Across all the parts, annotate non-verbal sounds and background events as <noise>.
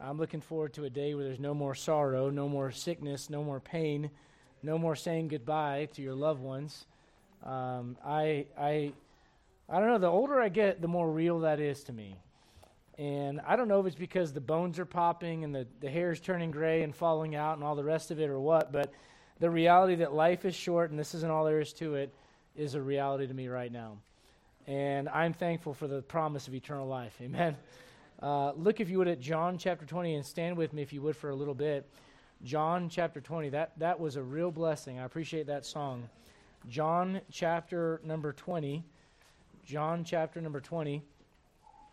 I'm looking forward to a day where there's no more sorrow, no more sickness, no more pain, no more saying goodbye to your loved ones. Um, I, I, I don't know. The older I get, the more real that is to me. And I don't know if it's because the bones are popping and the, the hair is turning gray and falling out and all the rest of it or what, but the reality that life is short and this isn't all there is to it is a reality to me right now. And I'm thankful for the promise of eternal life. Amen. Uh, look, if you would, at John chapter 20 and stand with me, if you would, for a little bit. John chapter 20. That, that was a real blessing. I appreciate that song. John chapter number 20. John chapter number 20.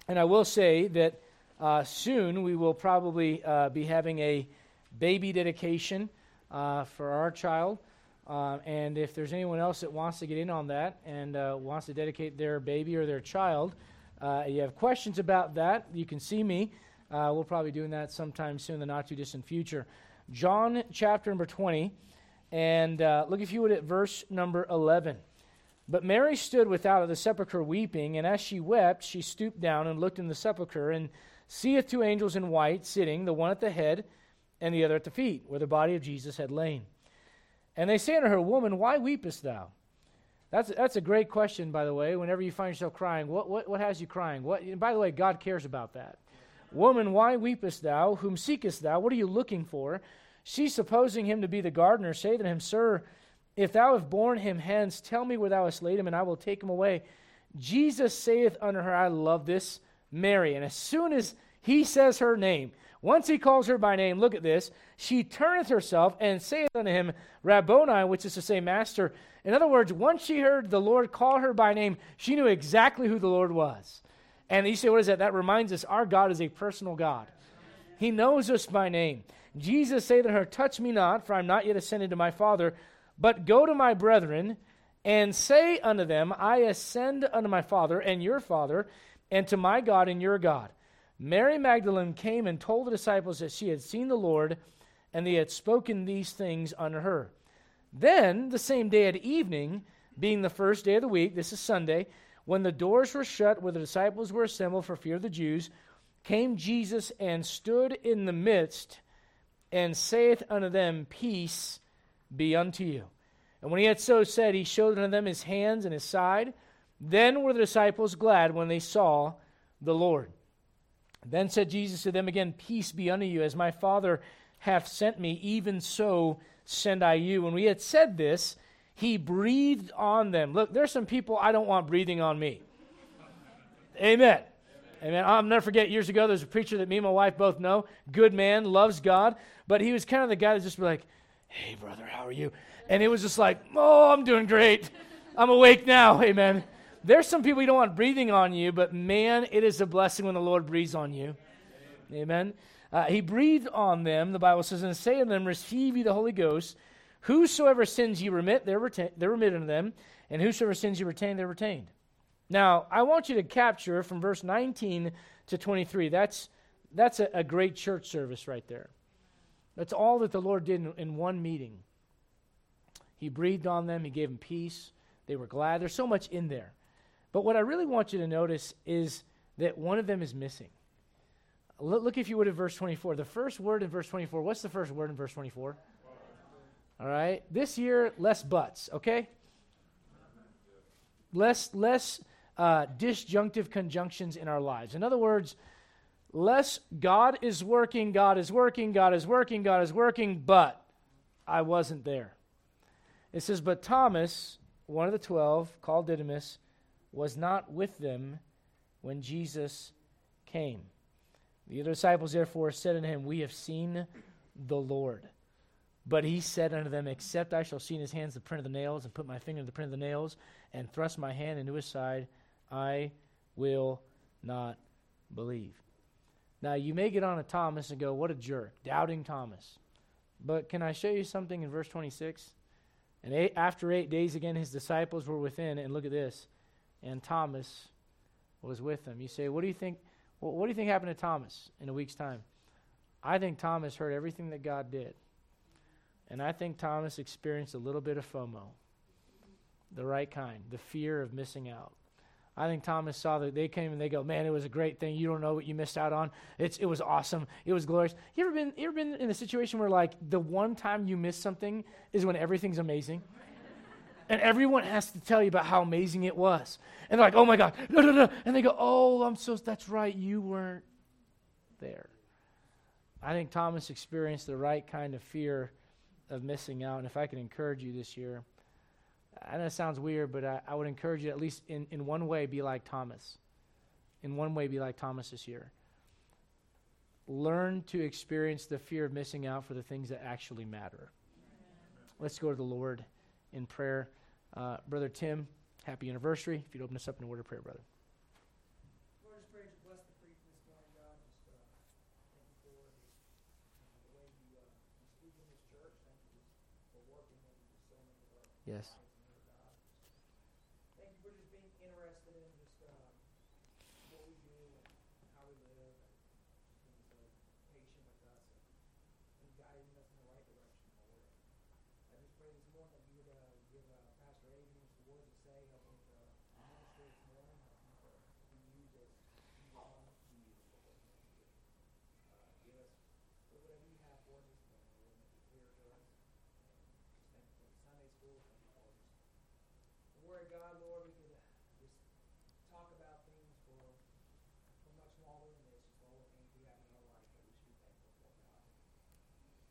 And I will say that uh, soon we will probably uh, be having a baby dedication uh, for our child. Uh, and if there's anyone else that wants to get in on that and wants to dedicate their baby or their child, uh, you have questions about that, you can see me. we'll probably be doing that sometime soon in the not too distant future. John chapter number 20. And look, if you would, at verse number 11. But Mary stood without of the sepulchre weeping, and as she wept, she stooped down and looked in the sepulchre, and seeth two angels in white sitting, the one at the head and the other at the feet, where the body of Jesus had lain. And they say unto her, Woman, why weepest thou? That's, that's a great question, by the way. Whenever you find yourself crying, what, what, what has you crying? What, and by the way, God cares about that. Woman, why weepest thou? Whom seekest thou? What are you looking for? She, supposing him to be the gardener, saith unto him, Sir, if thou have borne him hence, tell me where thou hast laid him, and I will take him away. Jesus saith unto her, I love this, Mary. And as soon as he says her name, once he calls her by name, look at this, she turneth herself and saith unto him, Rabboni, which is to say, Master. In other words, once she heard the Lord call her by name, she knew exactly who the Lord was. And you say, what is that? That reminds us our God is a personal God. He knows us by name. Jesus saith unto her, Touch me not, for I am not yet ascended to my Father. But go to my brethren and say unto them, I ascend unto my Father and your Father, and to my God and your God. Mary Magdalene came and told the disciples that she had seen the Lord, and they had spoken these things unto her. Then, the same day at evening, being the first day of the week, this is Sunday, when the doors were shut where the disciples were assembled for fear of the Jews, came Jesus and stood in the midst, and saith unto them, Peace be unto you. And when he had so said, he showed unto them his hands and his side. Then were the disciples glad when they saw the Lord. Then said Jesus to them again, Peace be unto you, as my Father hath sent me, even so send I you. When we had said this, he breathed on them. Look, there's some people I don't want breathing on me. Amen. Amen. I'll never forget years ago, there's a preacher that me and my wife both know. Good man, loves God. But he was kind of the guy that just be like, Hey, brother, how are you? And it was just like, Oh, I'm doing great. I'm awake now. Amen. There's some people you don't want breathing on you, but man, it is a blessing when the Lord breathes on you. Amen. Uh, he breathed on them, the Bible says, and say to them, Receive ye the Holy Ghost. Whosoever sins ye remit, they're, reta- they're remitted to them, and whosoever sins ye retain, they're retained. Now, I want you to capture from verse 19 to 23. That's, that's a, a great church service right there. That's all that the Lord did in, in one meeting. He breathed on them, He gave them peace. They were glad. There's so much in there. But what I really want you to notice is that one of them is missing. Look, if you would at verse 24. The first word in verse 24, what's the first word in verse 24? All right. This year, less buts, okay? Less, less uh, disjunctive conjunctions in our lives. In other words, less God is working, God is working, God is working, God is working, but I wasn't there. It says, But Thomas, one of the twelve, called Didymus, was not with them when Jesus came. The other disciples therefore said unto him, We have seen the Lord. But he said unto them, Except I shall see in his hands the print of the nails, and put my finger in the print of the nails, and thrust my hand into his side, I will not believe. Now, you may get on a Thomas and go, What a jerk, doubting Thomas. But can I show you something in verse 26? And eight, after eight days, again, his disciples were within, and look at this. And Thomas was with them. You say, What do you think? Well, what do you think happened to Thomas in a week's time? I think Thomas heard everything that God did. And I think Thomas experienced a little bit of FOMO, the right kind, the fear of missing out. I think Thomas saw that they came and they go, man, it was a great thing. You don't know what you missed out on. It's, it was awesome. It was glorious. You ever been you ever been in a situation where like the one time you miss something is when everything's amazing? And everyone has to tell you about how amazing it was. And they're like, oh my God, no, no, no. And they go, oh, I'm so, that's right, you weren't there. I think Thomas experienced the right kind of fear of missing out. And if I can encourage you this year, I know it sounds weird, but I, I would encourage you at least in, in one way be like Thomas. In one way, be like Thomas this year. Learn to experience the fear of missing out for the things that actually matter. Let's go to the Lord in prayer. Uh, brother Tim, happy anniversary. If you'd open us up in a word of prayer, brother. Yes. God, Lord, we could just talk about things for, for much longer than this, just all the things we have in our life that we should be thankful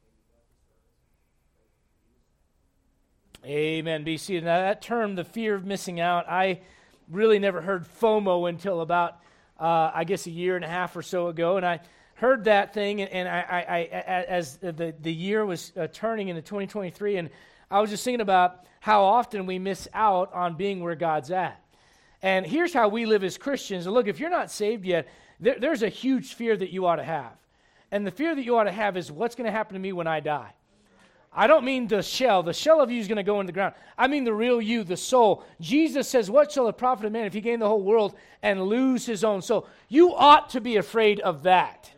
for, God. Amen. Be seated. Now, that term, the fear of missing out, I really never heard FOMO until about, uh, I guess, a year and a half or so ago. And I heard that thing, and, and I, I, I, as the, the year was uh, turning into 2023, and I was just thinking about how often we miss out on being where God's at. And here's how we live as Christians. look, if you're not saved yet, there, there's a huge fear that you ought to have. And the fear that you ought to have is what's going to happen to me when I die? I don't mean the shell. The shell of you is going to go in the ground. I mean the real you, the soul. Jesus says, What shall it profit a man if he gain the whole world and lose his own soul? You ought to be afraid of that.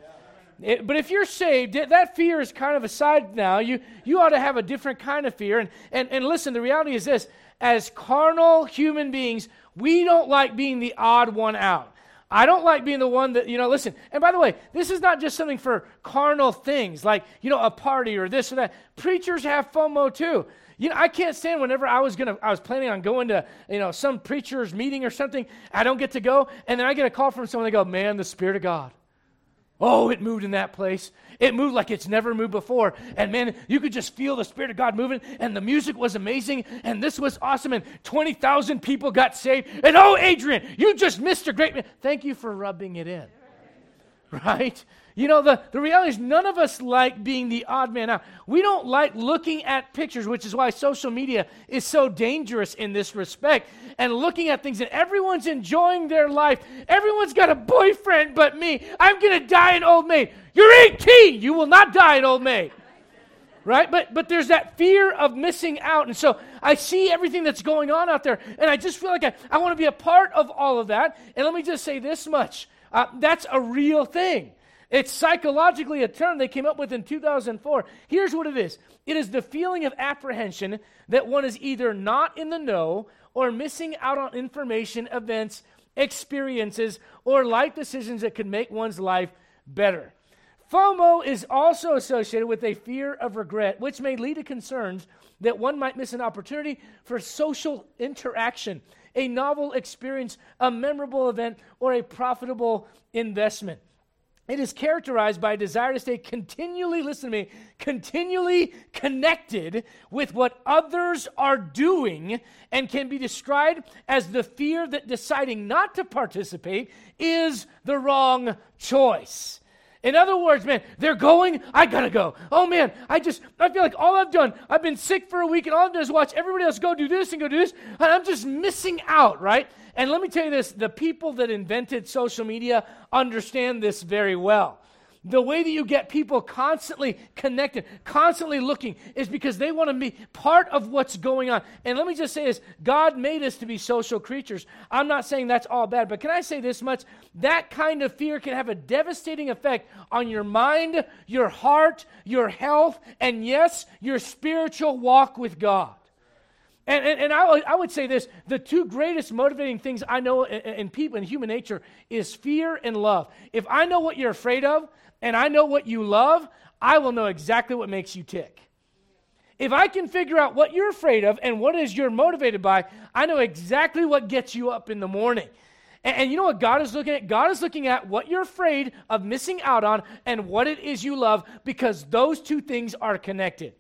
It, but if you're saved, that fear is kind of aside now. You, you ought to have a different kind of fear. And, and, and listen, the reality is this as carnal human beings, we don't like being the odd one out. I don't like being the one that, you know, listen. And by the way, this is not just something for carnal things like, you know, a party or this or that. Preachers have FOMO too. You know, I can't stand whenever I was gonna, I was planning on going to, you know, some preacher's meeting or something. I don't get to go, and then I get a call from someone. They go, "Man, the Spirit of God." Oh, it moved in that place. It moved like it's never moved before. And man, you could just feel the Spirit of God moving, and the music was amazing, and this was awesome, and 20,000 people got saved. And oh, Adrian, you just missed a great man. Thank you for rubbing it in. <laughs> Right? You know, the, the reality is none of us like being the odd man out. We don't like looking at pictures, which is why social media is so dangerous in this respect, and looking at things, and everyone's enjoying their life. Everyone's got a boyfriend but me. I'm going to die an old maid. You're 18. You will not die an old maid. Right? But, but there's that fear of missing out. And so I see everything that's going on out there, and I just feel like I, I want to be a part of all of that. And let me just say this much uh, that's a real thing. It's psychologically a term they came up with in 2004. Here's what it is it is the feeling of apprehension that one is either not in the know or missing out on information, events, experiences, or life decisions that could make one's life better. FOMO is also associated with a fear of regret, which may lead to concerns that one might miss an opportunity for social interaction, a novel experience, a memorable event, or a profitable investment. It is characterized by a desire to stay continually, listen to me, continually connected with what others are doing and can be described as the fear that deciding not to participate is the wrong choice. In other words, man, they're going, I gotta go. Oh man, I just, I feel like all I've done, I've been sick for a week and all I've done is watch everybody else go do this and go do this, and I'm just missing out, right? And let me tell you this the people that invented social media understand this very well. The way that you get people constantly connected, constantly looking, is because they want to be part of what's going on. And let me just say this God made us to be social creatures. I'm not saying that's all bad, but can I say this much? That kind of fear can have a devastating effect on your mind, your heart, your health, and yes, your spiritual walk with God. And, and, and I, I would say this the two greatest motivating things I know in, in people, in human nature, is fear and love. If I know what you're afraid of and I know what you love, I will know exactly what makes you tick. If I can figure out what you're afraid of and what is you're motivated by, I know exactly what gets you up in the morning. And, and, you know what God is looking at? God is looking at what you're afraid of missing out on and what it is you love because those two things are connected.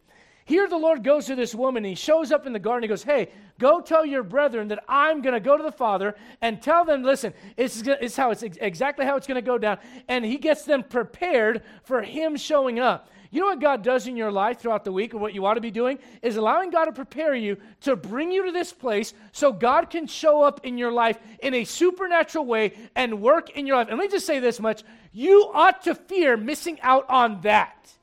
Here, the Lord goes to this woman. and He shows up in the garden. He goes, Hey, go tell your brethren that I'm going to go to the Father and tell them, listen, this is, how it's exactly how it's going to go down. And he gets them prepared for him showing up. You know what God does in your life throughout the week, or what you ought to be doing? Is allowing God to prepare you to bring you to this place so God can show up in your life in a supernatural way and work in your life. And let me just say this much you ought to fear missing out on that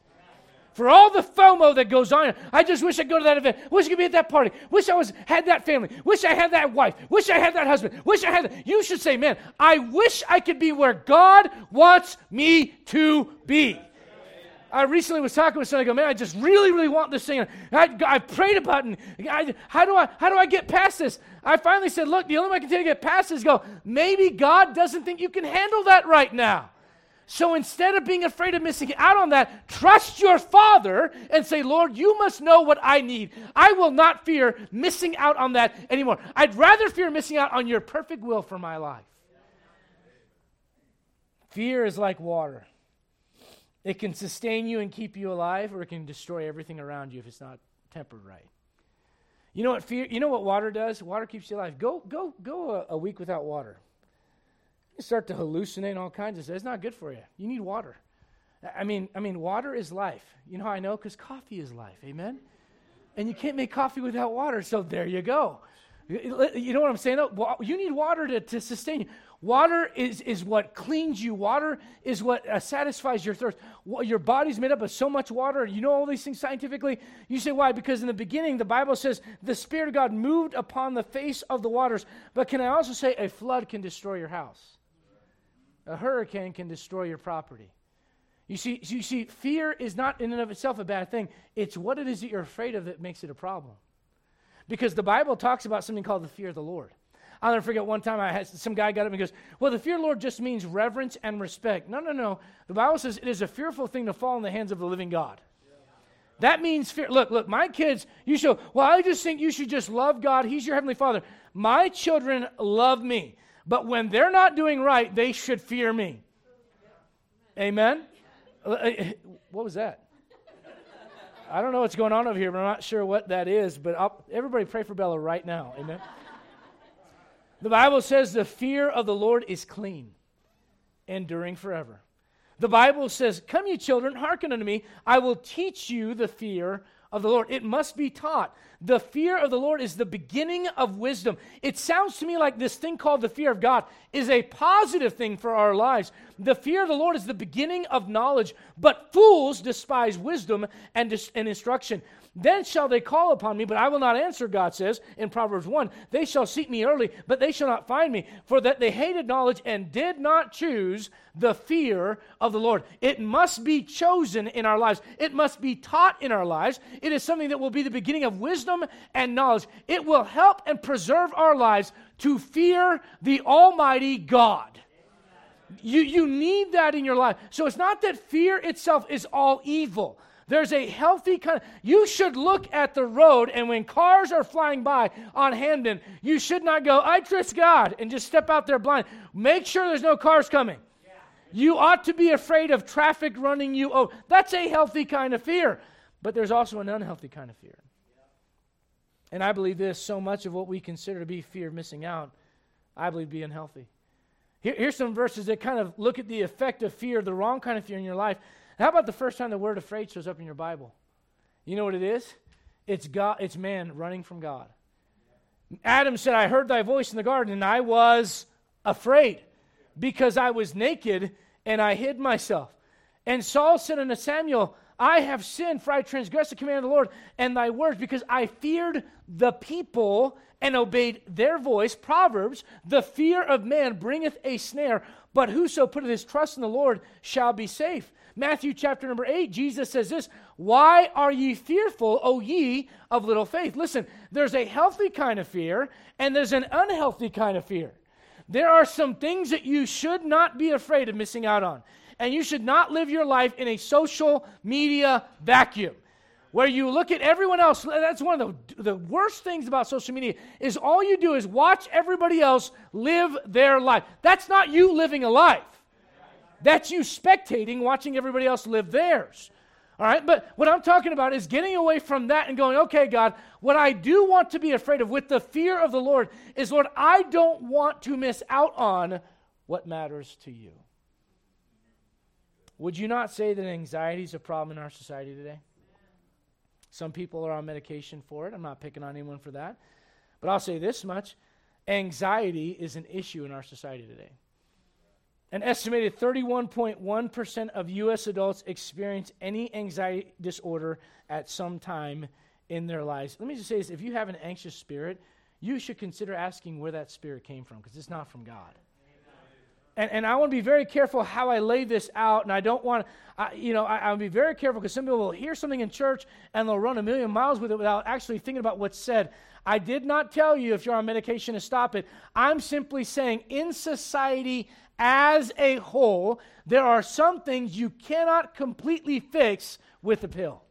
for all the FOMO that goes on. I just wish I would go to that event. Wish I could be at that party. Wish I was had that family. Wish I had that wife. Wish I had that husband. Wish I had. That. You should say, man, I wish I could be where God wants me to be. I recently was talking with somebody. I go, man, I just really, really want this thing. I, I prayed about it. I, how do I, how do I get past this? I finally said, look, the only way I can get past this is go. Maybe God doesn't think you can handle that right now. So instead of being afraid of missing out on that, trust your Father and say, Lord, you must know what I need. I will not fear missing out on that anymore. I'd rather fear missing out on your perfect will for my life. Fear is like water. It can sustain you and keep you alive, or it can destroy everything around you if it's not tempered right. You know what fear? You know what water does? Water keeps you alive. Go, go, go a, a week without water. You start to hallucinate all kinds of stuff. It's not good for you. You need water. I mean, I mean, water is life. You know how I know? Because coffee is life. Amen. And you can't make coffee without water. So there you go. You know what I'm saying? You need water to, to sustain you. Water is, is what cleans you. Water is what uh, satisfies your thirst. Your body's made up of so much water. You know all these things scientifically. You say, why? Because in the beginning, the Bible says the Spirit of God moved upon the face of the waters. But can I also say a flood can destroy your house? A hurricane can destroy your property. You see, you see, fear is not in and of itself a bad thing. It's what it is that you're afraid of that makes it a problem. Because the Bible talks about something called the fear of the Lord. I'll never forget one time I had some guy got up and goes, Well, the fear of the Lord just means reverence and respect. No, no, no. The Bible says it is a fearful thing to fall in the hands of the living God. That means fear. Look, look, my kids, you should, well, I just think you should just love God. He's your heavenly father. My children love me. But when they're not doing right, they should fear me. Amen? Uh, uh, what was that? I don't know what's going on over here, but I'm not sure what that is. But I'll, everybody pray for Bella right now. Amen? The Bible says the fear of the Lord is clean, enduring forever. The Bible says, Come, ye children, hearken unto me. I will teach you the fear of the Lord. It must be taught. The fear of the Lord is the beginning of wisdom. It sounds to me like this thing called the fear of God is a positive thing for our lives. The fear of the Lord is the beginning of knowledge, but fools despise wisdom and, dis- and instruction. Then shall they call upon me, but I will not answer, God says in Proverbs 1. They shall seek me early, but they shall not find me, for that they hated knowledge and did not choose the fear of the Lord. It must be chosen in our lives, it must be taught in our lives. It is something that will be the beginning of wisdom and knowledge. It will help and preserve our lives to fear the Almighty God. You, you need that in your life. So it's not that fear itself is all evil. There's a healthy kind of, you should look at the road, and when cars are flying by on Hamden, you should not go, I trust God, and just step out there blind. Make sure there's no cars coming. You ought to be afraid of traffic running you over. That's a healthy kind of fear. But there's also an unhealthy kind of fear. And I believe this so much of what we consider to be fear of missing out, I believe be unhealthy. Here, here's some verses that kind of look at the effect of fear, the wrong kind of fear in your life. How about the first time the word afraid shows up in your Bible? You know what it is? It's God, it's man running from God. Adam said, I heard thy voice in the garden, and I was afraid because I was naked and I hid myself. And Saul said unto Samuel, I have sinned, for I transgressed the command of the Lord and thy words, because I feared the people and obeyed their voice. Proverbs, the fear of man bringeth a snare, but whoso putteth his trust in the Lord shall be safe. Matthew chapter number 8, Jesus says this Why are ye fearful, O ye of little faith? Listen, there's a healthy kind of fear and there's an unhealthy kind of fear. There are some things that you should not be afraid of missing out on. And you should not live your life in a social media vacuum where you look at everyone else. That's one of the, the worst things about social media is all you do is watch everybody else live their life. That's not you living a life. That's you spectating, watching everybody else live theirs. All right, but what I'm talking about is getting away from that and going, okay, God, what I do want to be afraid of with the fear of the Lord is, Lord, I don't want to miss out on what matters to you. Would you not say that anxiety is a problem in our society today? Some people are on medication for it. I'm not picking on anyone for that. But I'll say this much anxiety is an issue in our society today. An estimated 31.1% of U.S. adults experience any anxiety disorder at some time in their lives. Let me just say this if you have an anxious spirit, you should consider asking where that spirit came from because it's not from God and, and I want to be very careful how I lay this out, and I don't want, you know, I, I'll be very careful because some people will hear something in church and they'll run a million miles with it without actually thinking about what's said. I did not tell you if you're on medication to stop it. I'm simply saying in society as a whole, there are some things you cannot completely fix with a pill.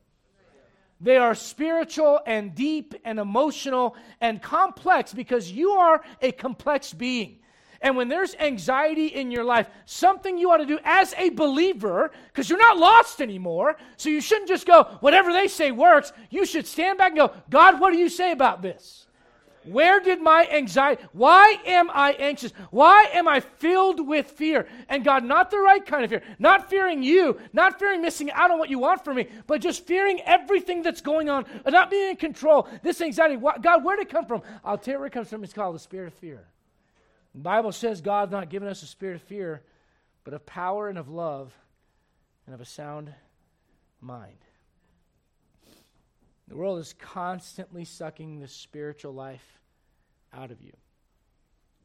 They are spiritual and deep and emotional and complex because you are a complex being. And when there's anxiety in your life, something you ought to do as a believer, because you're not lost anymore, so you shouldn't just go, whatever they say works. You should stand back and go, God, what do you say about this? Where did my anxiety, why am I anxious? Why am I filled with fear? And God, not the right kind of fear, not fearing you, not fearing missing out on what you want from me, but just fearing everything that's going on, not being in control. This anxiety, God, where did it come from? I'll tell you where it comes from. It's called the spirit of fear. The Bible says God's not given us a spirit of fear, but of power and of love and of a sound mind. The world is constantly sucking the spiritual life out of you.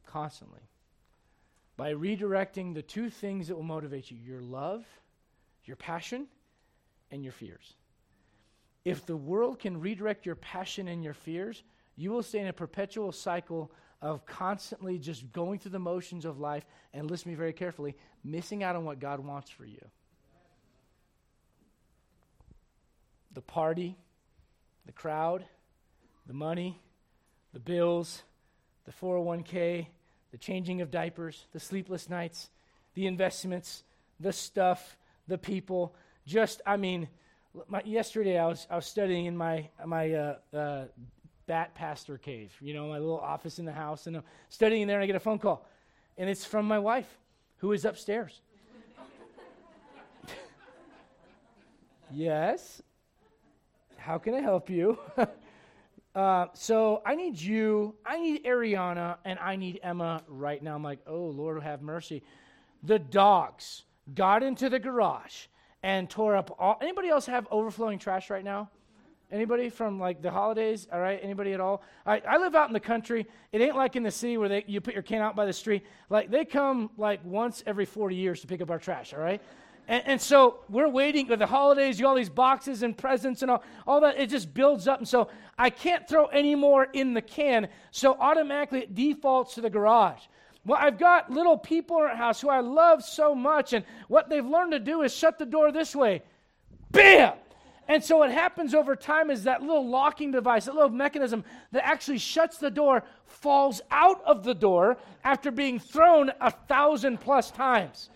Constantly. By redirecting the two things that will motivate you your love, your passion, and your fears. If the world can redirect your passion and your fears, you will stay in a perpetual cycle of constantly just going through the motions of life and listen to me very carefully, missing out on what God wants for you. The party, the crowd, the money, the bills, the 401k, the changing of diapers, the sleepless nights, the investments, the stuff, the people. Just, I mean, my, yesterday I was, I was studying in my, my uh, uh, bat pastor cave, you know, my little office in the house, and I'm studying there, and I get a phone call, and it's from my wife, who is upstairs. <laughs> yes. How can I help you? <laughs> uh, so I need you, I need Ariana, and I need Emma right now. I'm like, oh, Lord, have mercy. The dogs got into the garage and tore up all. Anybody else have overflowing trash right now? Anybody from like the holidays? All right, anybody at all? I, I live out in the country. It ain't like in the city where they, you put your can out by the street. Like they come like once every 40 years to pick up our trash. All right, and, and so we're waiting for the holidays. You all these boxes and presents and all, all that. It just builds up, and so I can't throw any more in the can. So automatically it defaults to the garage. Well, I've got little people in our house who I love so much, and what they've learned to do is shut the door this way. Bam! And so what happens over time is that little locking device, that little mechanism that actually shuts the door, falls out of the door after being thrown a thousand plus times.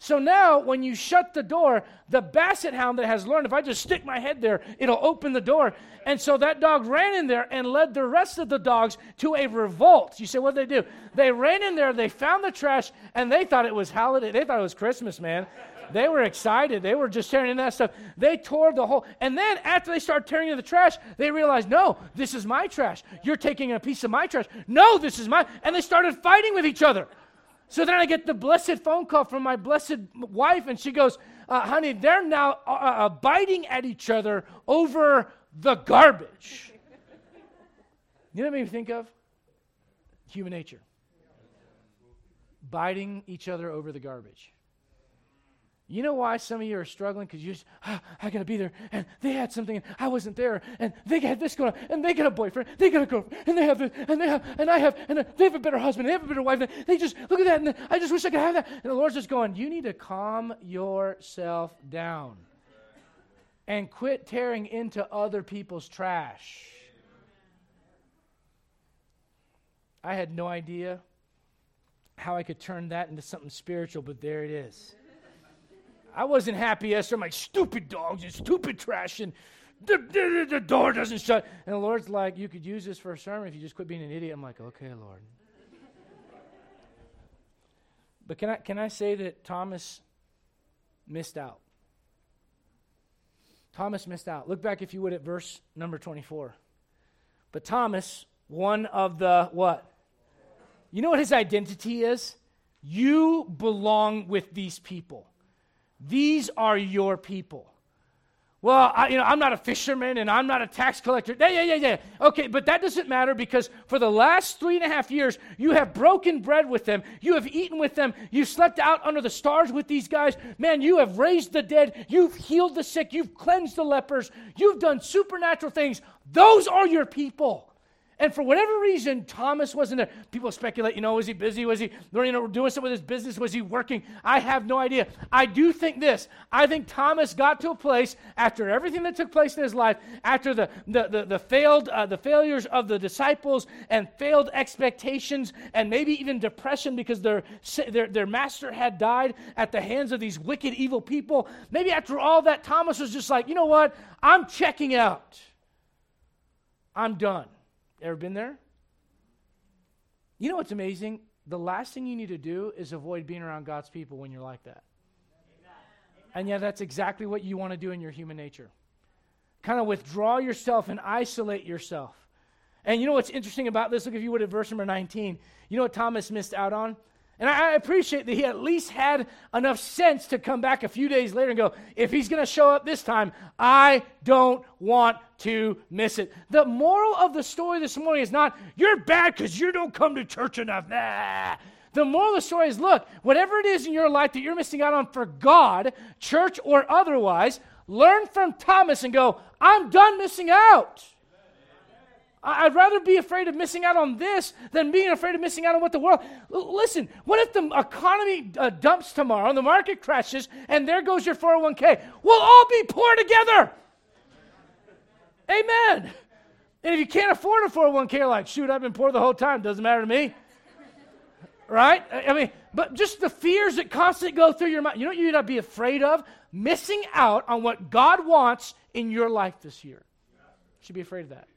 So now, when you shut the door, the basset hound that has learned if I just stick my head there, it'll open the door. And so that dog ran in there and led the rest of the dogs to a revolt. You say, what did they do? They ran in there, they found the trash, and they thought it was holiday. They thought it was Christmas, man. They were excited. They were just tearing in that stuff. They tore the whole. And then after they started tearing in the trash, they realized, no, this is my trash. You're taking a piece of my trash. No, this is my. And they started fighting with each other. So then I get the blessed phone call from my blessed wife, and she goes, uh, honey, they're now uh, uh, biting at each other over the garbage. You know what made me think of? Human nature. Biting each other over the garbage. You know why some of you are struggling? Because you just, ah, I gotta be there, and they had something, and I wasn't there, and they had this going on, and they got a boyfriend, they got a girlfriend, and they have this, and they have, and I have, and they have a better husband, they have a better wife, and they just look at that, and I just wish I could have that. And the Lord's just going, you need to calm yourself down, and quit tearing into other people's trash. I had no idea how I could turn that into something spiritual, but there it is. I wasn't happy yesterday. I'm like, stupid dogs and stupid trash, and the, the, the door doesn't shut. And the Lord's like, you could use this for a sermon if you just quit being an idiot. I'm like, okay, Lord. but can I, can I say that Thomas missed out? Thomas missed out. Look back, if you would, at verse number 24. But Thomas, one of the what? You know what his identity is? You belong with these people. These are your people. Well, I, you know, I'm not a fisherman and I'm not a tax collector. Yeah, yeah, yeah, yeah. Okay, but that doesn't matter because for the last three and a half years, you have broken bread with them. You have eaten with them. You've slept out under the stars with these guys. Man, you have raised the dead. You've healed the sick. You've cleansed the lepers. You've done supernatural things. Those are your people. And for whatever reason, Thomas wasn't there. People speculate, you know, was he busy? Was he you know, doing something with his business? Was he working? I have no idea. I do think this. I think Thomas got to a place after everything that took place in his life, after the, the, the, the failed, uh, the failures of the disciples and failed expectations and maybe even depression because their, their, their master had died at the hands of these wicked, evil people. Maybe after all that, Thomas was just like, you know what? I'm checking out. I'm done. Ever been there? You know what's amazing? The last thing you need to do is avoid being around God's people when you're like that. And yeah, that's exactly what you want to do in your human nature. Kind of withdraw yourself and isolate yourself. And you know what's interesting about this? Look, if you would at verse number 19. You know what Thomas missed out on? And I appreciate that he at least had enough sense to come back a few days later and go, if he's going to show up this time, I don't want to miss it. The moral of the story this morning is not, you're bad because you don't come to church enough. Nah. The moral of the story is look, whatever it is in your life that you're missing out on for God, church or otherwise, learn from Thomas and go, I'm done missing out. I'd rather be afraid of missing out on this than being afraid of missing out on what the world. L- listen, what if the economy uh, dumps tomorrow and the market crashes and there goes your 401k? We'll all be poor together. Amen. And if you can't afford a 401k, like, shoot, I've been poor the whole time, doesn't matter to me. Right? I mean, but just the fears that constantly go through your mind. You know what you to be afraid of? Missing out on what God wants in your life this year. You should be afraid of that.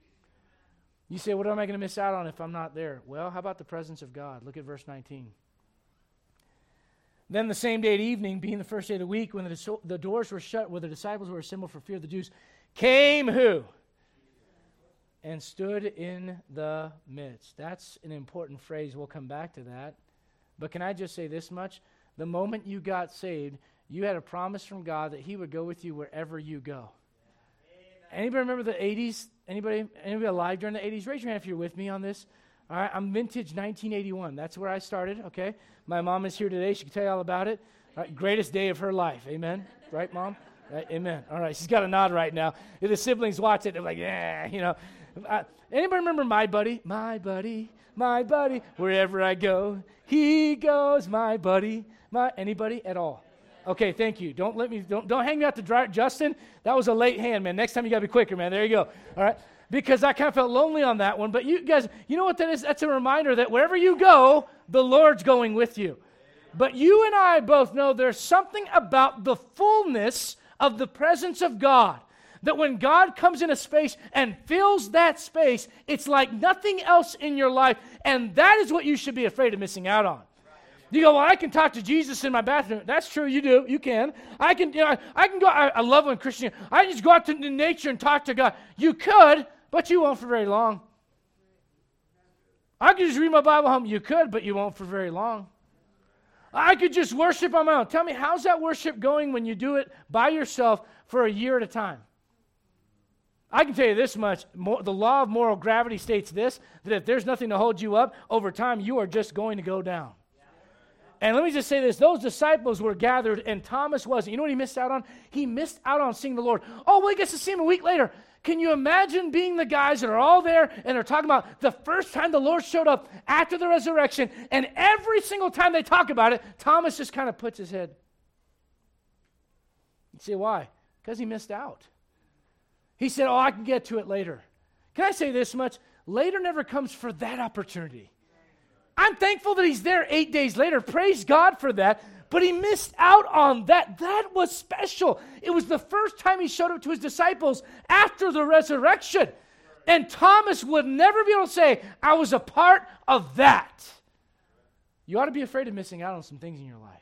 You say, What am I going to miss out on if I'm not there? Well, how about the presence of God? Look at verse 19. Then the same day at evening, being the first day of the week, when the, the doors were shut, where the disciples were assembled for fear of the Jews, came who? And stood in the midst. That's an important phrase. We'll come back to that. But can I just say this much? The moment you got saved, you had a promise from God that He would go with you wherever you go. Anybody remember the 80s? Anybody, anybody alive during the 80s? Raise your hand if you're with me on this. All right, I'm vintage 1981. That's where I started, okay? My mom is here today. She can tell you all about it. All right, greatest day of her life. Amen. Right, mom? Right, amen. All right, she's got a nod right now. If the siblings watch it, they're like, yeah, you know. Uh, anybody remember my buddy? My buddy, my buddy. Wherever I go, he goes, my buddy. My anybody at all? Okay, thank you. Don't let me don't don't hang me out to dry. Justin, that was a late hand, man. Next time you gotta be quicker, man. There you go. All right. Because I kind of felt lonely on that one. But you guys, you know what that is? That's a reminder that wherever you go, the Lord's going with you. But you and I both know there's something about the fullness of the presence of God. That when God comes in a space and fills that space, it's like nothing else in your life. And that is what you should be afraid of missing out on. You go, well, I can talk to Jesus in my bathroom. That's true, you do. You can. I can, you know, I, I can go, I, I love when Christian, I just go out to nature and talk to God. You could, but you won't for very long. I could just read my Bible home. You could, but you won't for very long. I could just worship on my own. Tell me, how's that worship going when you do it by yourself for a year at a time? I can tell you this much the law of moral gravity states this that if there's nothing to hold you up, over time you are just going to go down. And let me just say this those disciples were gathered, and Thomas wasn't. You know what he missed out on? He missed out on seeing the Lord. Oh, well, he gets to see him a week later. Can you imagine being the guys that are all there and they're talking about the first time the Lord showed up after the resurrection, and every single time they talk about it, Thomas just kind of puts his head. You see why? Because he missed out. He said, Oh, I can get to it later. Can I say this much? Later never comes for that opportunity. I'm thankful that he's there eight days later. Praise God for that. But he missed out on that. That was special. It was the first time he showed up to his disciples after the resurrection. And Thomas would never be able to say, I was a part of that. You ought to be afraid of missing out on some things in your life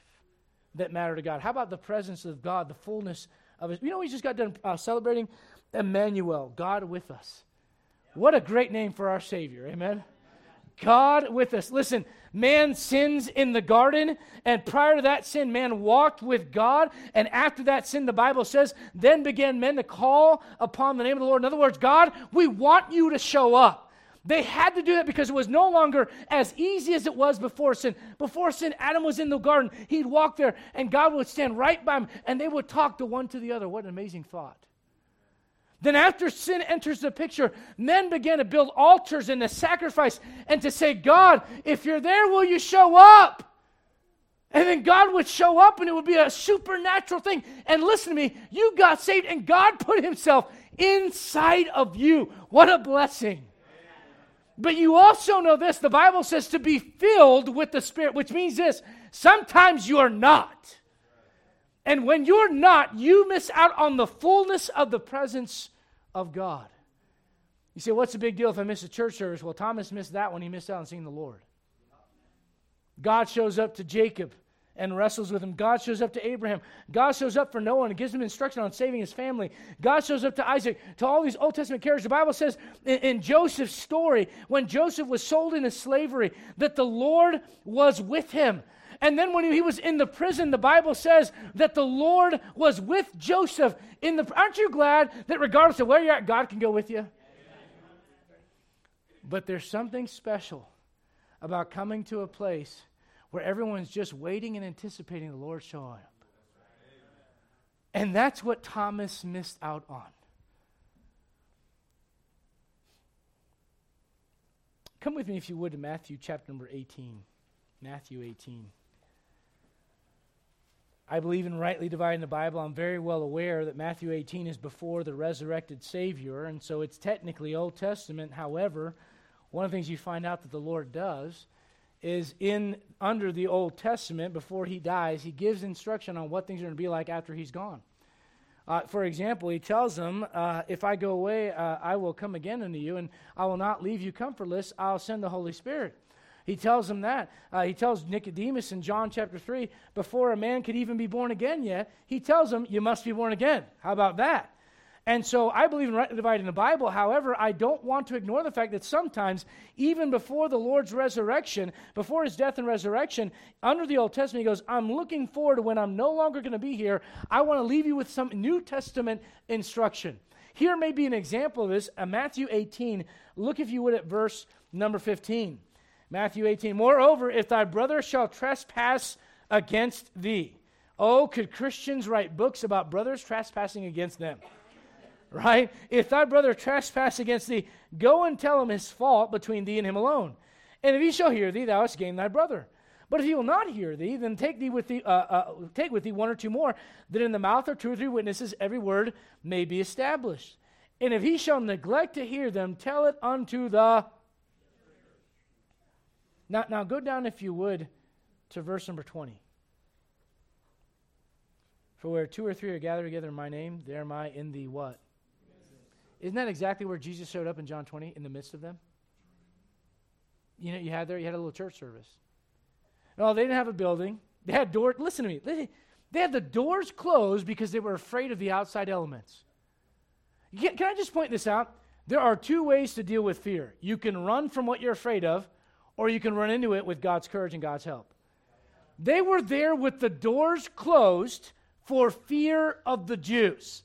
that matter to God. How about the presence of God, the fullness of His? You know, we just got done uh, celebrating Emmanuel, God with us. What a great name for our Savior. Amen. God with us. Listen, man sins in the garden, and prior to that sin, man walked with God. And after that sin, the Bible says, then began men to call upon the name of the Lord. In other words, God, we want you to show up. They had to do that because it was no longer as easy as it was before sin. Before sin, Adam was in the garden. He'd walk there, and God would stand right by him, and they would talk to one to the other. What an amazing thought. Then, after sin enters the picture, men began to build altars and to sacrifice and to say, God, if you're there, will you show up? And then God would show up and it would be a supernatural thing. And listen to me, you got saved and God put Himself inside of you. What a blessing. But you also know this the Bible says to be filled with the Spirit, which means this sometimes you are not. And when you're not, you miss out on the fullness of the presence of God. You say, what's the big deal if I miss a church service? Well, Thomas missed that when he missed out on seeing the Lord. God shows up to Jacob and wrestles with him. God shows up to Abraham. God shows up for Noah and gives him instruction on saving his family. God shows up to Isaac, to all these Old Testament characters. The Bible says in, in Joseph's story, when Joseph was sold into slavery, that the Lord was with him. And then when he was in the prison, the Bible says that the Lord was with Joseph in the Aren't you glad that regardless of where you're at, God can go with you? But there's something special about coming to a place where everyone's just waiting and anticipating the Lord showing up. And that's what Thomas missed out on. Come with me, if you would, to Matthew chapter number 18. Matthew 18. I believe in rightly dividing the Bible. I'm very well aware that Matthew 18 is before the resurrected Savior, and so it's technically Old Testament. However, one of the things you find out that the Lord does is in under the Old Testament, before he dies, he gives instruction on what things are going to be like after he's gone. Uh, for example, he tells them, uh, If I go away, uh, I will come again unto you, and I will not leave you comfortless. I'll send the Holy Spirit. He tells them that. Uh, he tells Nicodemus in John chapter 3, before a man could even be born again yet, he tells him, You must be born again. How about that? And so I believe in rightly dividing the Bible. However, I don't want to ignore the fact that sometimes, even before the Lord's resurrection, before his death and resurrection, under the Old Testament, he goes, I'm looking forward to when I'm no longer going to be here. I want to leave you with some New Testament instruction. Here may be an example of this. Uh, Matthew 18, look if you would at verse number 15. Matthew 18. Moreover, if thy brother shall trespass against thee. Oh, could Christians write books about brothers trespassing against them? Right? If thy brother trespass against thee, go and tell him his fault between thee and him alone. And if he shall hear thee, thou hast gained thy brother. But if he will not hear thee, then take thee with thee, uh, uh, take with thee one or two more, that in the mouth of two or three witnesses every word may be established. And if he shall neglect to hear them, tell it unto the now, now go down, if you would, to verse number 20. For where two or three are gathered together in my name, there am I in the what? Isn't that exactly where Jesus showed up in John 20, in the midst of them? You know, you had there, you had a little church service. No, they didn't have a building. They had doors. Listen to me. They, they had the doors closed because they were afraid of the outside elements. Can, can I just point this out? There are two ways to deal with fear. You can run from what you're afraid of, or you can run into it with God's courage and God's help. They were there with the doors closed for fear of the Jews.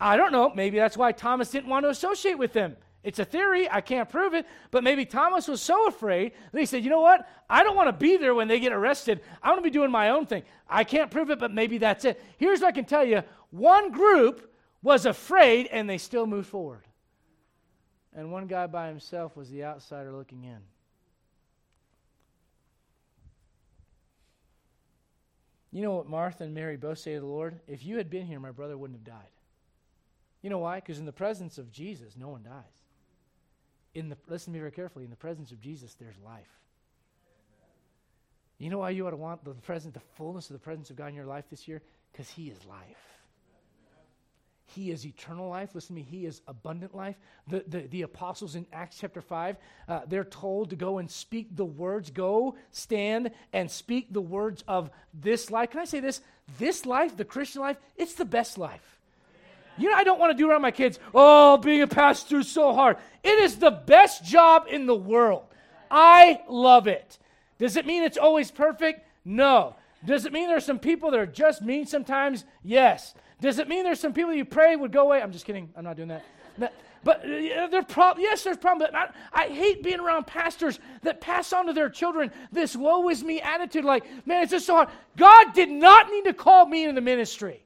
I don't know, maybe that's why Thomas didn't want to associate with them It's a theory. I can't prove it. But maybe Thomas was so afraid that he said, you know what? I don't want to be there when they get arrested. I want to be doing my own thing. I can't prove it, but maybe that's it. Here's what I can tell you one group was afraid and they still moved forward. And one guy by himself was the outsider looking in. You know what Martha and Mary both say to the Lord? If you had been here, my brother wouldn't have died. You know why? Because in the presence of Jesus, no one dies. In the listen to me very carefully. In the presence of Jesus, there's life. You know why you ought to want the presence, the fullness of the presence of God in your life this year? Because He is life. He is eternal life. Listen to me, He is abundant life. The, the, the apostles in Acts chapter 5, uh, they're told to go and speak the words. Go, stand, and speak the words of this life. Can I say this? This life, the Christian life, it's the best life. You know, I don't want to do around my kids, oh, being a pastor is so hard. It is the best job in the world. I love it. Does it mean it's always perfect? No. Does it mean there's some people that are just mean sometimes? Yes. Does it mean there's some people you pray would go away? I'm just kidding. I'm not doing that. But uh, there yes, there's problems. But I, I, hate being around pastors that pass on to their children this woe is me attitude like, man, it's just so hard. God did not need to call me into the ministry.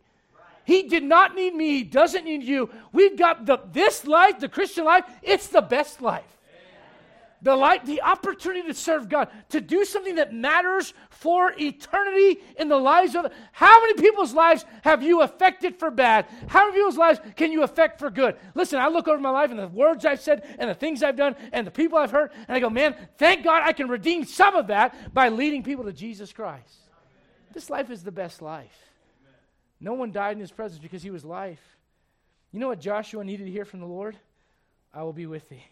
He did not need me. He doesn't need you. We've got the, this life, the Christian life, it's the best life. The light, the opportunity to serve God, to do something that matters for eternity in the lives of. How many people's lives have you affected for bad? How many people's lives can you affect for good? Listen, I look over my life and the words I've said and the things I've done and the people I've hurt, and I go, man, thank God I can redeem some of that by leading people to Jesus Christ. This life is the best life. No one died in his presence because he was life. You know what Joshua needed to hear from the Lord? I will be with thee.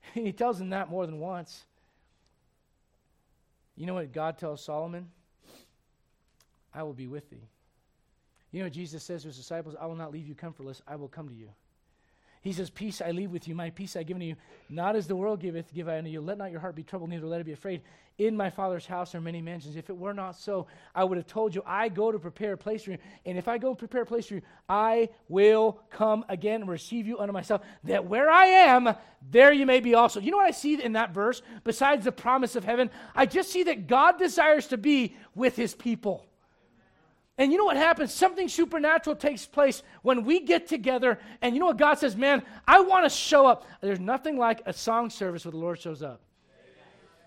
<laughs> he tells him that more than once. You know what God tells Solomon? I will be with thee. You know Jesus says to his disciples, I will not leave you comfortless, I will come to you. He says, Peace I leave with you, my peace I give unto you. Not as the world giveth, give I unto you. Let not your heart be troubled, neither let it be afraid. In my Father's house are many mansions. If it were not so, I would have told you, I go to prepare a place for you. And if I go prepare a place for you, I will come again and receive you unto myself, that where I am, there you may be also. You know what I see in that verse, besides the promise of heaven? I just see that God desires to be with his people. And you know what happens? Something supernatural takes place when we get together. And you know what God says, man, I want to show up. There's nothing like a song service where the Lord shows up.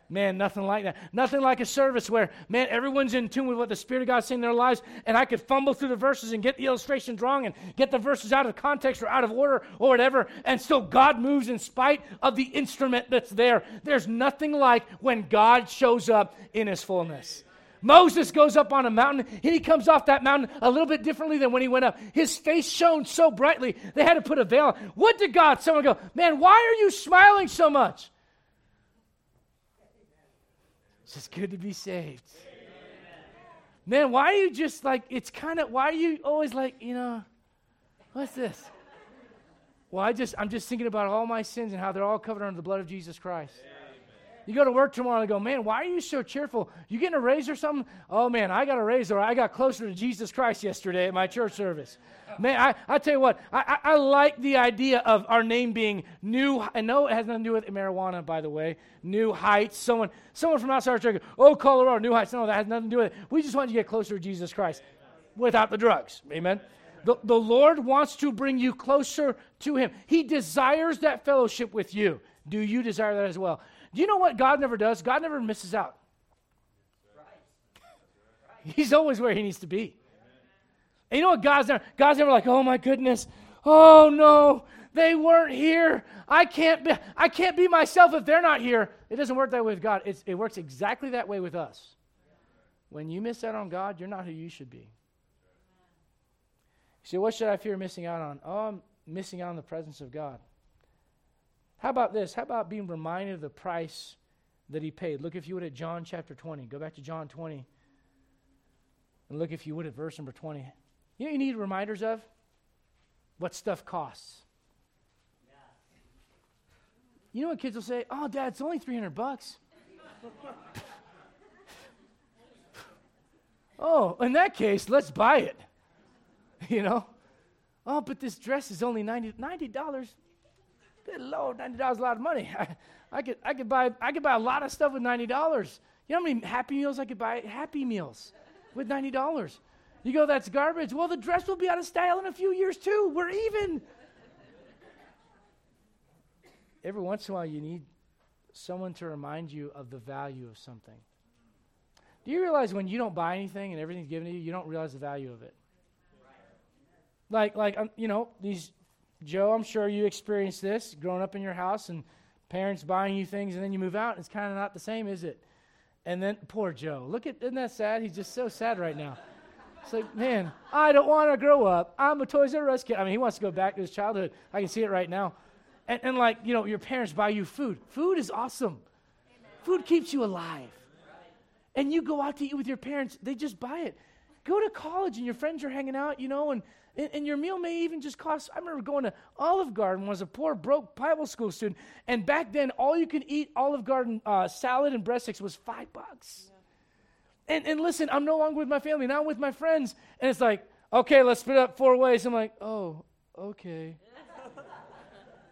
Man, nothing like that. Nothing like a service where, man, everyone's in tune with what the Spirit of God's saying in their lives, and I could fumble through the verses and get the illustrations wrong and get the verses out of context or out of order or whatever, and still God moves in spite of the instrument that's there. There's nothing like when God shows up in His fullness. Moses goes up on a mountain, and he comes off that mountain a little bit differently than when he went up. His face shone so brightly, they had to put a veil on. What did God? Someone go, Man, why are you smiling so much? It's just good to be saved. Man, why are you just like, it's kind of, why are you always like, you know, what's this? Well, I just, I'm just thinking about all my sins and how they're all covered under the blood of Jesus Christ. You go to work tomorrow and go, man, why are you so cheerful? You getting a raise or something? Oh, man, I got a raise or I got closer to Jesus Christ yesterday at my church service. Man, I, I tell you what, I, I, I like the idea of our name being New. I know it has nothing to do with marijuana, by the way. New Heights. Someone, someone from outside our church, oh, Colorado, New Heights. No, that has nothing to do with it. We just want you to get closer to Jesus Christ without the drugs. Amen. The, the Lord wants to bring you closer to Him. He desires that fellowship with you. Do you desire that as well? Do you know what God never does? God never misses out. He's always where he needs to be. And you know what God's never God's never like, oh my goodness, oh no, they weren't here. I can't be I can't be myself if they're not here. It doesn't work that way with God. It's, it works exactly that way with us. When you miss out on God, you're not who you should be. So what should I fear missing out on? Oh, I'm missing out on the presence of God. How about this? How about being reminded of the price that he paid? Look, if you would, at John chapter 20. Go back to John 20. And look, if you would, at verse number 20. You know you need reminders of? What stuff costs. You know what kids will say? Oh, Dad, it's only 300 bucks. <laughs> oh, in that case, let's buy it. <laughs> You know? Oh, but this dress is only $90. $90 Good Lord, ninety dollars a lot of money. <laughs> I, I could I could buy I could buy a lot of stuff with ninety dollars. You know how many Happy Meals I could buy? Happy Meals with ninety dollars. You go, that's garbage. Well, the dress will be out of style in a few years too. We're even. Every once in a while, you need someone to remind you of the value of something. Do you realize when you don't buy anything and everything's given to you, you don't realize the value of it? Like, like um, you know, these Joe, I'm sure you experienced this growing up in your house and parents buying you things and then you move out. and It's kind of not the same, is it? And then poor Joe. Look at isn't that sad? He's just so sad right now. It's like, man, I don't want to grow up. I'm a Toys R Us kid. I mean, he wants to go back to his childhood. I can see it right now. And, and like, you know, your parents buy you food. Food is awesome. Food keeps you alive. And you go out to eat with your parents, they just buy it. Go to college and your friends are hanging out, you know, and, and, and your meal may even just cost. I remember going to Olive Garden was a poor, broke Bible school student. And back then, all you could eat Olive Garden uh, salad and breadsticks was five bucks. And, and listen, I'm no longer with my family, now I'm with my friends. And it's like, okay, let's split up four ways. I'm like, oh, okay.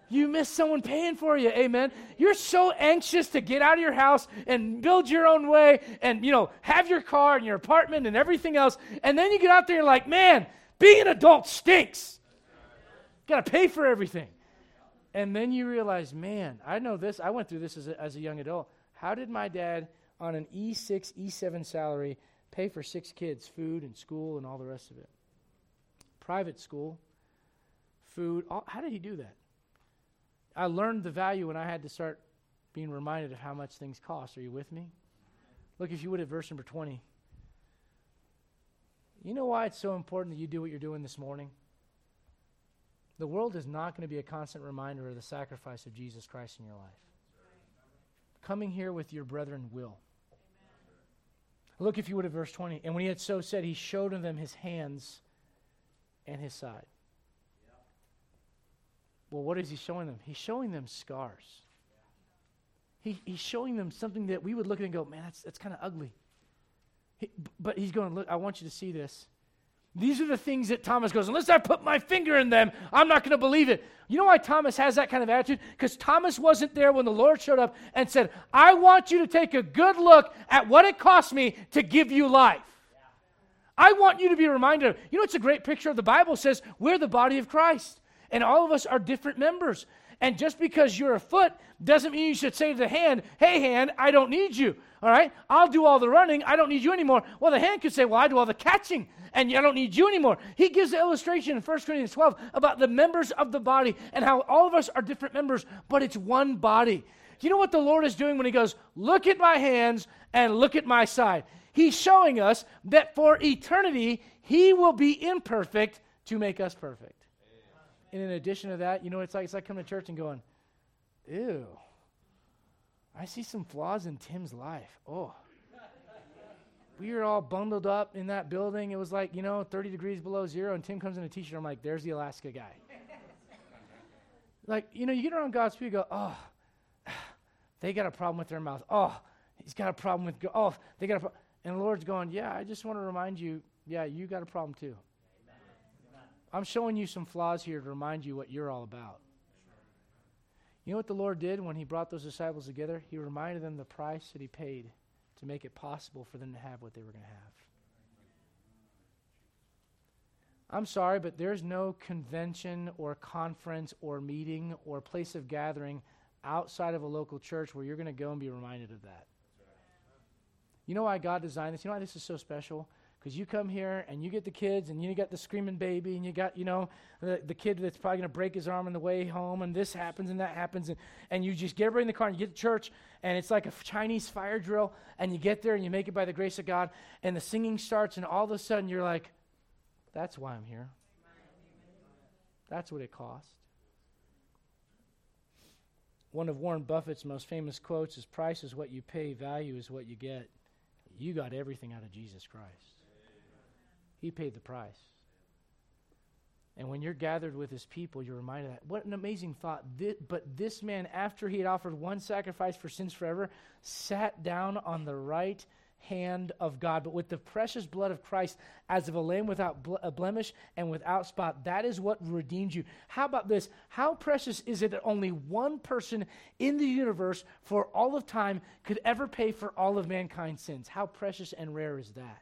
You miss someone paying for you. Amen. You're so anxious to get out of your house and build your own way and, you know, have your car and your apartment and everything else. And then you get out there and like, man, being an adult stinks. Got to pay for everything. And then you realize, man, I know this. I went through this as a, as a young adult. How did my dad, on an E6, E7 salary, pay for six kids, food and school and all the rest of it? Private school, food. All, how did he do that? I learned the value when I had to start being reminded of how much things cost. Are you with me? Look, if you would, at verse number 20. You know why it's so important that you do what you're doing this morning? The world is not going to be a constant reminder of the sacrifice of Jesus Christ in your life. Coming here with your brethren will. Look, if you would, at verse 20. And when he had so said, he showed them his hands and his side. Well, what is he showing them? He's showing them scars. He, he's showing them something that we would look at and go, man, that's, that's kind of ugly. He, but he's going, look, I want you to see this. These are the things that Thomas goes, unless I put my finger in them, I'm not going to believe it. You know why Thomas has that kind of attitude? Because Thomas wasn't there when the Lord showed up and said, I want you to take a good look at what it cost me to give you life. I want you to be reminded. Of, you know, it's a great picture of the Bible says we're the body of Christ. And all of us are different members. And just because you're a foot doesn't mean you should say to the hand, hey, hand, I don't need you. All right? I'll do all the running. I don't need you anymore. Well, the hand could say, well, I do all the catching and I don't need you anymore. He gives the illustration in 1 Corinthians 12 about the members of the body and how all of us are different members, but it's one body. Do you know what the Lord is doing when He goes, look at my hands and look at my side? He's showing us that for eternity, He will be imperfect to make us perfect. And in addition to that, you know, it's like it's like coming to church and going, "Ew, I see some flaws in Tim's life." Oh, we were all bundled up in that building. It was like you know, 30 degrees below zero, and Tim comes in a t-shirt. I'm like, "There's the Alaska guy." like you know, you get around God's people, you go, "Oh, they got a problem with their mouth. Oh, he's got a problem with go- oh, they got a." Pro-. And the Lord's going, "Yeah, I just want to remind you, yeah, you got a problem too." I'm showing you some flaws here to remind you what you're all about. You know what the Lord did when He brought those disciples together? He reminded them the price that He paid to make it possible for them to have what they were going to have. I'm sorry, but there's no convention or conference or meeting or place of gathering outside of a local church where you're going to go and be reminded of that. You know why God designed this? You know why this is so special? Because you come here and you get the kids and you got the screaming baby and you got, you know, the, the kid that's probably going to break his arm on the way home and this happens and that happens. And, and you just get everybody in the car and you get to church and it's like a Chinese fire drill and you get there and you make it by the grace of God and the singing starts and all of a sudden you're like, that's why I'm here. That's what it cost. One of Warren Buffett's most famous quotes is Price is what you pay, value is what you get. You got everything out of Jesus Christ. He paid the price. And when you're gathered with his people, you're reminded that. What an amazing thought. This, but this man, after he had offered one sacrifice for sins forever, sat down on the right hand of God, but with the precious blood of Christ as of a lamb without ble- a blemish and without spot. That is what redeemed you. How about this? How precious is it that only one person in the universe for all of time could ever pay for all of mankind's sins? How precious and rare is that?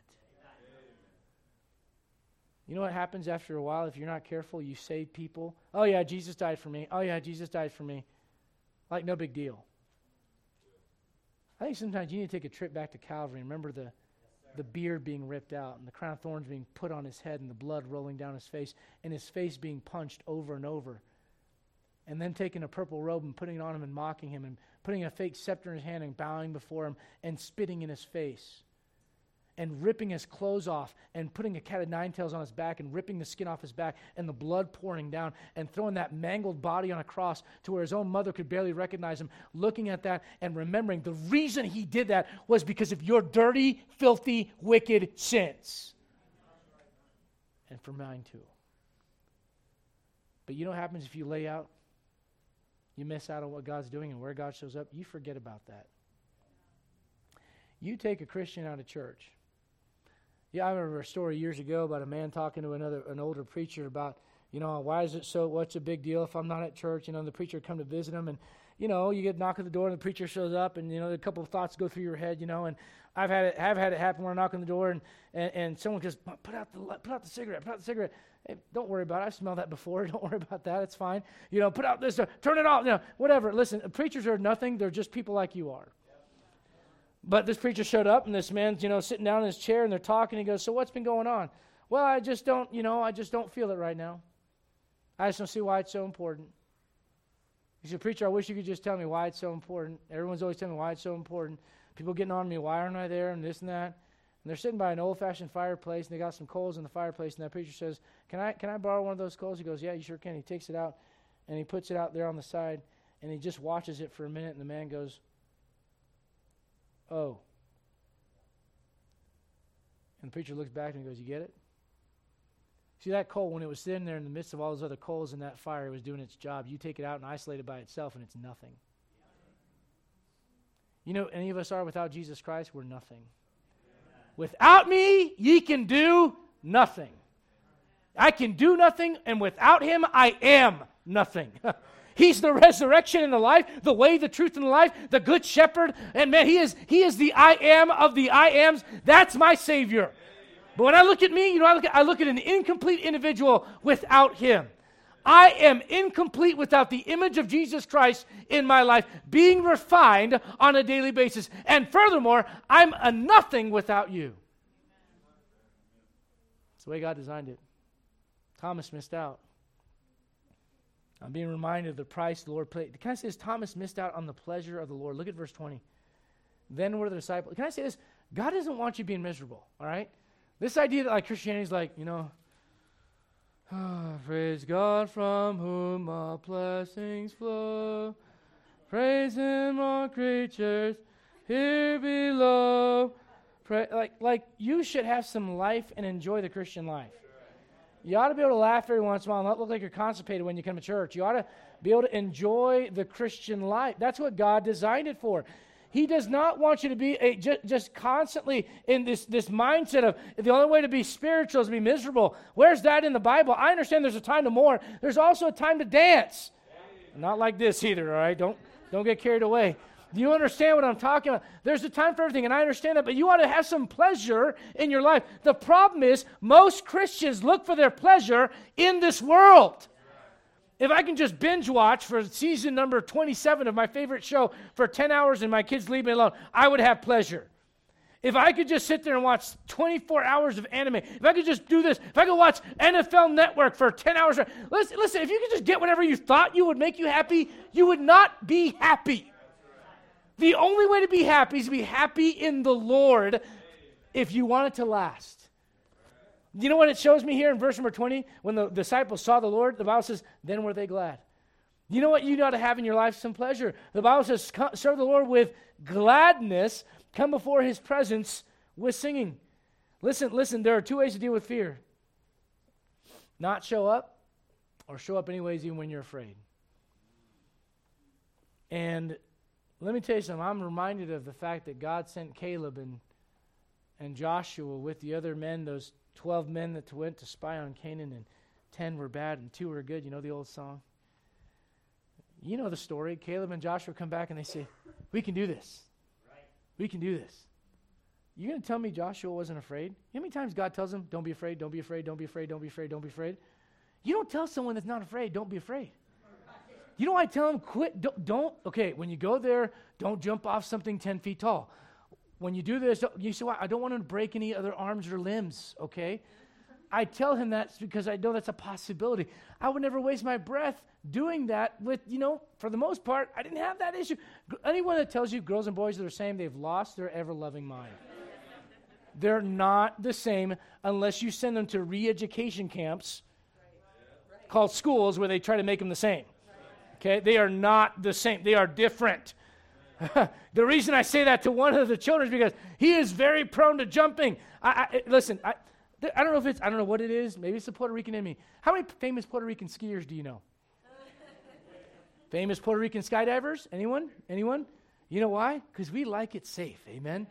You know what happens after a while if you're not careful? You save people. Oh, yeah, Jesus died for me. Oh, yeah, Jesus died for me. Like, no big deal. I think sometimes you need to take a trip back to Calvary and remember the, the beard being ripped out and the crown of thorns being put on his head and the blood rolling down his face and his face being punched over and over. And then taking a purple robe and putting it on him and mocking him and putting a fake scepter in his hand and bowing before him and spitting in his face and ripping his clothes off and putting a cat of nine tails on his back and ripping the skin off his back and the blood pouring down and throwing that mangled body on a cross to where his own mother could barely recognize him, looking at that and remembering the reason he did that was because of your dirty, filthy, wicked sins. And for mine too. But you know what happens if you lay out? You miss out on what God's doing and where God shows up, you forget about that. You take a Christian out of church yeah, I remember a story years ago about a man talking to another an older preacher about, you know, why is it so what's a big deal if I'm not at church? You know, the preacher come to visit him and you know, you get knock at the door and the preacher shows up and you know, a couple of thoughts go through your head, you know, and I've had it have had it happen when I knock on the door and, and, and someone goes, Put out the put out the cigarette, put out the cigarette. Hey, don't worry about it. I've smelled that before. <laughs> Don't worry about that. It's fine. You know, put out this, uh, turn it off. You know, whatever. Listen, preachers are nothing. They're just people like you are. But this preacher showed up, and this man's, you know, sitting down in his chair, and they're talking. He goes, "So what's been going on?" Well, I just don't, you know, I just don't feel it right now. I just don't see why it's so important. He said, "Preacher, I wish you could just tell me why it's so important. Everyone's always telling me why it's so important. People getting on me, why aren't I there, and this and that." And they're sitting by an old-fashioned fireplace, and they got some coals in the fireplace. And that preacher says, "Can I, can I borrow one of those coals?" He goes, "Yeah, you sure can." He takes it out, and he puts it out there on the side, and he just watches it for a minute. And the man goes, Oh. And the preacher looks back and goes, You get it? See, that coal, when it was sitting there in the midst of all those other coals in that fire, it was doing its job. You take it out and isolate it by itself, and it's nothing. You know, any of us are without Jesus Christ, we're nothing. Without me, ye can do nothing. I can do nothing, and without him, I am nothing. <laughs> He's the resurrection and the life, the way, the truth, and the life, the good shepherd. And man, he is, he is the I am of the I ams. That's my Savior. But when I look at me, you know, I look at, I look at an incomplete individual without him. I am incomplete without the image of Jesus Christ in my life being refined on a daily basis. And furthermore, I'm a nothing without you. It's the way God designed it. Thomas missed out. I'm being reminded of the price the Lord paid. Can I say this? Thomas missed out on the pleasure of the Lord. Look at verse 20. Then were the disciples. Can I say this? God doesn't want you being miserable, all right? This idea that like Christianity is like, you know, oh, <sighs> praise God from whom all blessings flow. Praise Him, all creatures here below. Pray, like, like you should have some life and enjoy the Christian life. You ought to be able to laugh every once in a while and not look like you're constipated when you come to church. You ought to be able to enjoy the Christian life. That's what God designed it for. He does not want you to be a, just, just constantly in this, this mindset of the only way to be spiritual is to be miserable. Where's that in the Bible? I understand there's a time to mourn. There's also a time to dance. Not like this either, all right? Don't, don't get carried away. Do you understand what I'm talking about? There's a time for everything, and I understand that, but you ought to have some pleasure in your life. The problem is, most Christians look for their pleasure in this world. If I can just binge watch for season number 27 of my favorite show for 10 hours and my kids leave me alone, I would have pleasure. If I could just sit there and watch 24 hours of anime, if I could just do this, if I could watch NFL Network for 10 hours, listen, listen, if you could just get whatever you thought you would make you happy, you would not be happy. The only way to be happy is to be happy in the Lord if you want it to last. You know what it shows me here in verse number 20? When the disciples saw the Lord, the Bible says, then were they glad. You know what you got to have in your life? Some pleasure. The Bible says, serve the Lord with gladness, come before his presence with singing. Listen, listen, there are two ways to deal with fear not show up, or show up anyways, even when you're afraid. And let me tell you something. I'm reminded of the fact that God sent Caleb and and Joshua with the other men, those 12 men that went to spy on Canaan, and 10 were bad and 2 were good. You know the old song? You know the story. Caleb and Joshua come back and they say, We can do this. Right. We can do this. You're going to tell me Joshua wasn't afraid? How many times God tells him, Don't be afraid, don't be afraid, don't be afraid, don't be afraid, don't be afraid? You don't tell someone that's not afraid, Don't be afraid. You know, I tell them, quit, don't, don't, okay, when you go there, don't jump off something 10 feet tall. When you do this, you say, well, I don't want to break any other arms or limbs, okay? I tell him that because I know that's a possibility. I would never waste my breath doing that with, you know, for the most part, I didn't have that issue. Anyone that tells you girls and boys are the same, they've lost their ever loving mind. They're not the same unless you send them to re education camps called schools where they try to make them the same. Okay? They are not the same, they are different. <laughs> the reason I say that to one of the children is because he is very prone to jumping. I, I, listen, I, I don't know if it's, I don't know what it is. Maybe it's the Puerto Rican in me. How many famous Puerto Rican skiers do you know? <laughs> famous Puerto Rican skydivers? Anyone? Anyone? You know why? Because we like it safe. Amen.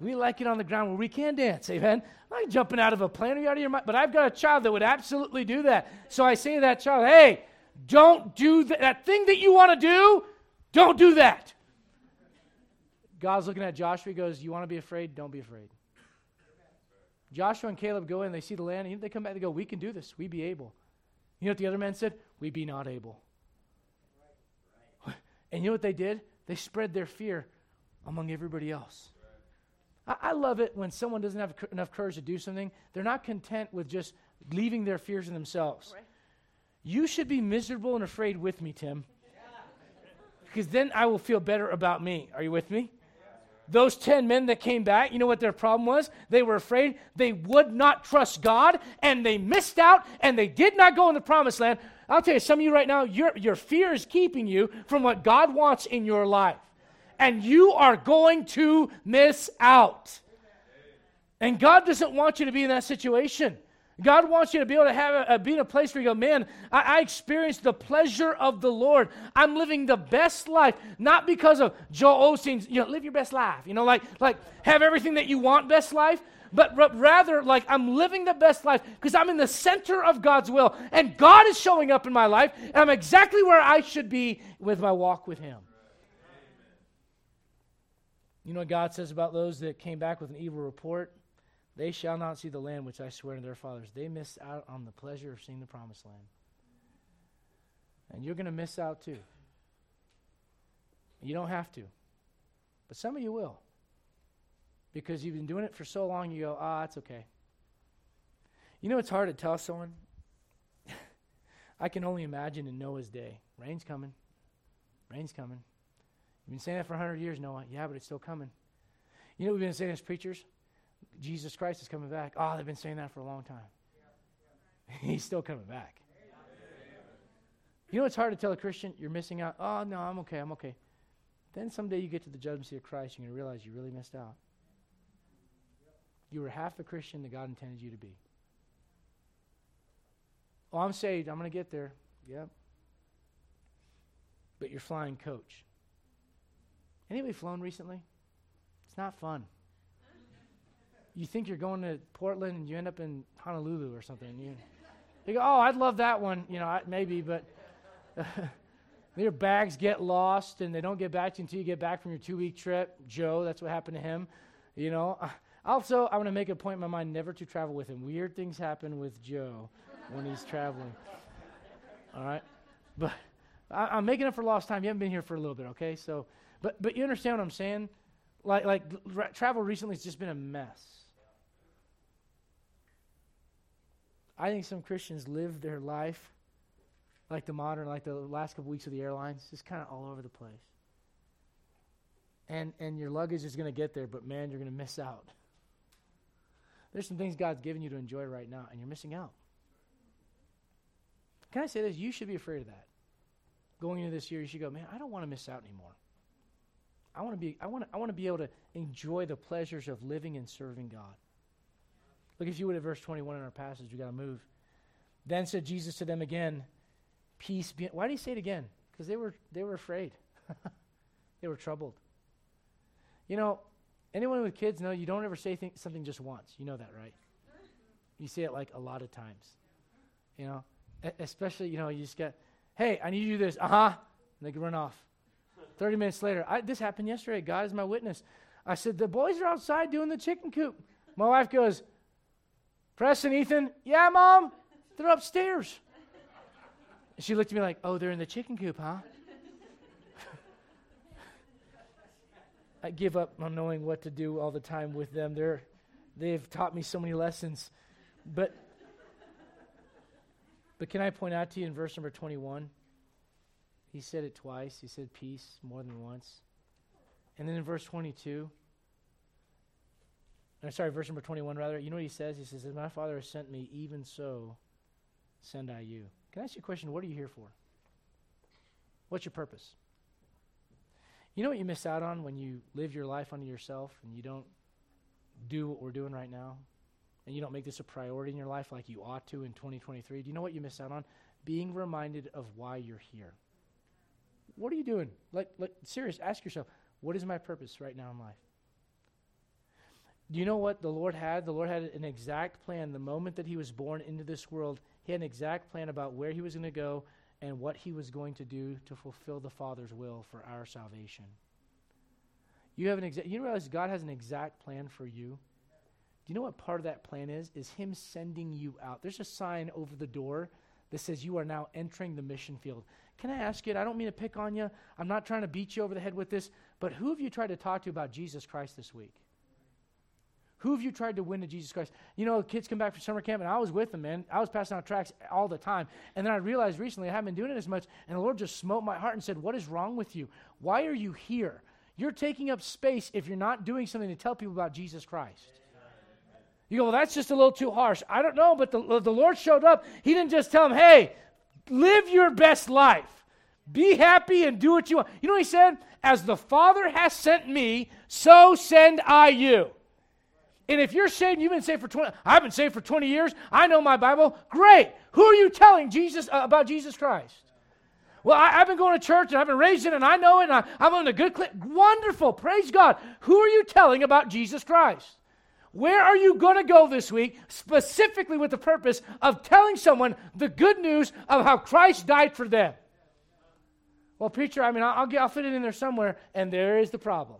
We like it on the ground where we can dance. Amen. I'm not jumping out of a plane. Are you out of your mind? But I've got a child that would absolutely do that. So I say to that child, hey, don't do that. That thing that you want to do, don't do that. God's looking at Joshua. He goes, You want to be afraid? Don't be afraid. Joshua and Caleb go in, they see the land, and they come back, they go, We can do this. We be able. You know what the other men said? We be not able. <laughs> And you know what they did? They spread their fear among everybody else. I, I love it when someone doesn't have enough courage to do something. They're not content with just leaving their fears in themselves. Right. You should be miserable and afraid with me, Tim. Because then I will feel better about me. Are you with me? Those 10 men that came back, you know what their problem was? They were afraid they would not trust God and they missed out and they did not go in the promised land. I'll tell you, some of you right now, your, your fear is keeping you from what God wants in your life. And you are going to miss out. And God doesn't want you to be in that situation. God wants you to be able to have a, be in a place where you go, man, I, I experienced the pleasure of the Lord. I'm living the best life, not because of Joel Osteen's, you know, live your best life. You know, like like have everything that you want, best life, but r- rather like I'm living the best life because I'm in the center of God's will, and God is showing up in my life, and I'm exactly where I should be with my walk with Him. You know what God says about those that came back with an evil report? They shall not see the land which I swear to their fathers. They missed out on the pleasure of seeing the promised land. And you're going to miss out too. You don't have to. But some of you will. Because you've been doing it for so long, you go, ah, it's okay. You know, it's hard to tell someone. <laughs> I can only imagine in Noah's day. Rain's coming. Rain's coming. You've been saying that for 100 years, Noah. Yeah, but it's still coming. You know we've been saying as preachers? Jesus Christ is coming back. Oh, they've been saying that for a long time. <laughs> He's still coming back. You know it's hard to tell a Christian you're missing out? Oh, no, I'm okay, I'm okay. Then someday you get to the judgment seat of Christ, you're going to realize you really missed out. You were half the Christian that God intended you to be. Oh, I'm saved. I'm going to get there. Yep. But you're flying coach. Anybody flown recently? It's not fun you think you're going to Portland and you end up in Honolulu or something. You, you go, oh, I'd love that one. You know, I, maybe, but <laughs> your bags get lost and they don't get back to you until you get back from your two week trip. Joe, that's what happened to him. You know, <laughs> also, I want to make a point in my mind never to travel with him. Weird things happen with Joe when he's traveling. All right? But I, am making up for lost time. You haven't been here for a little bit, okay? So, but, but you understand what I'm saying? Like, like travel recently has just been a mess. I think some Christians live their life like the modern, like the last couple weeks of the airlines, just kind of all over the place. And and your luggage is going to get there, but man, you're going to miss out. There's some things God's given you to enjoy right now, and you're missing out. Can I say this? You should be afraid of that. Going into this year, you should go, man, I don't want to miss out anymore. I want to be, I want to, I want to be able to enjoy the pleasures of living and serving God. Look, if you would, at verse 21 in our passage. we got to move. Then said Jesus to them again, Peace be. Why did he say it again? Because they were, they were afraid, <laughs> they were troubled. You know, Anyone with kids know you don't ever say th- something just once. You know that, right? You say it like a lot of times. You know, e- especially you know you just get, hey, I need you to do this. Uh huh. And they can run off. Thirty minutes later, I, this happened yesterday. God is my witness. I said the boys are outside doing the chicken coop. My wife goes, Preston, Ethan, yeah, mom, they're upstairs. She looked at me like, oh, they're in the chicken coop, huh? <laughs> I give up on knowing what to do all the time with them. They're, they've taught me so many lessons. But, but can I point out to you in verse number 21? He said it twice. He said peace more than once. And then in verse 22, or sorry, verse number 21 rather, you know what he says? He says, As my Father has sent me, even so send I you. Can I ask you a question? What are you here for? What's your purpose? You know what you miss out on when you live your life unto yourself and you don't do what we're doing right now? And you don't make this a priority in your life like you ought to in 2023? Do you know what you miss out on? Being reminded of why you're here. What are you doing? Like, like serious, ask yourself, what is my purpose right now in life? Do you know what the Lord had? The Lord had an exact plan. The moment that He was born into this world, He had an exact plan about where He was going to go and what He was going to do to fulfill the Father's will for our salvation. You have an exact. You realize God has an exact plan for you. Do you know what part of that plan is? Is Him sending you out. There's a sign over the door that says you are now entering the mission field. Can I ask you? I don't mean to pick on you. I'm not trying to beat you over the head with this, but who have you tried to talk to about Jesus Christ this week? Who have you tried to win to Jesus Christ? You know, kids come back from summer camp, and I was with them, man. I was passing out tracts all the time. And then I realized recently I haven't been doing it as much, and the Lord just smote my heart and said, What is wrong with you? Why are you here? You're taking up space if you're not doing something to tell people about Jesus Christ. You go, well, that's just a little too harsh. I don't know, but the, the Lord showed up. He didn't just tell him, hey, live your best life. Be happy and do what you want. You know what he said? As the Father has sent me, so send I you. And if you're saved, you've been saved for 20, I've been saved for 20 years. I know my Bible. Great. Who are you telling Jesus uh, about Jesus Christ? Well, I, have been going to church and I've been raised in it and I know it and I, I'm on a good clip. Wonderful. Praise God. Who are you telling about Jesus Christ? Where are you going to go this week, specifically with the purpose of telling someone the good news of how Christ died for them? Well, preacher, I mean, I'll, I'll, get, I'll fit it in there somewhere, and there is the problem.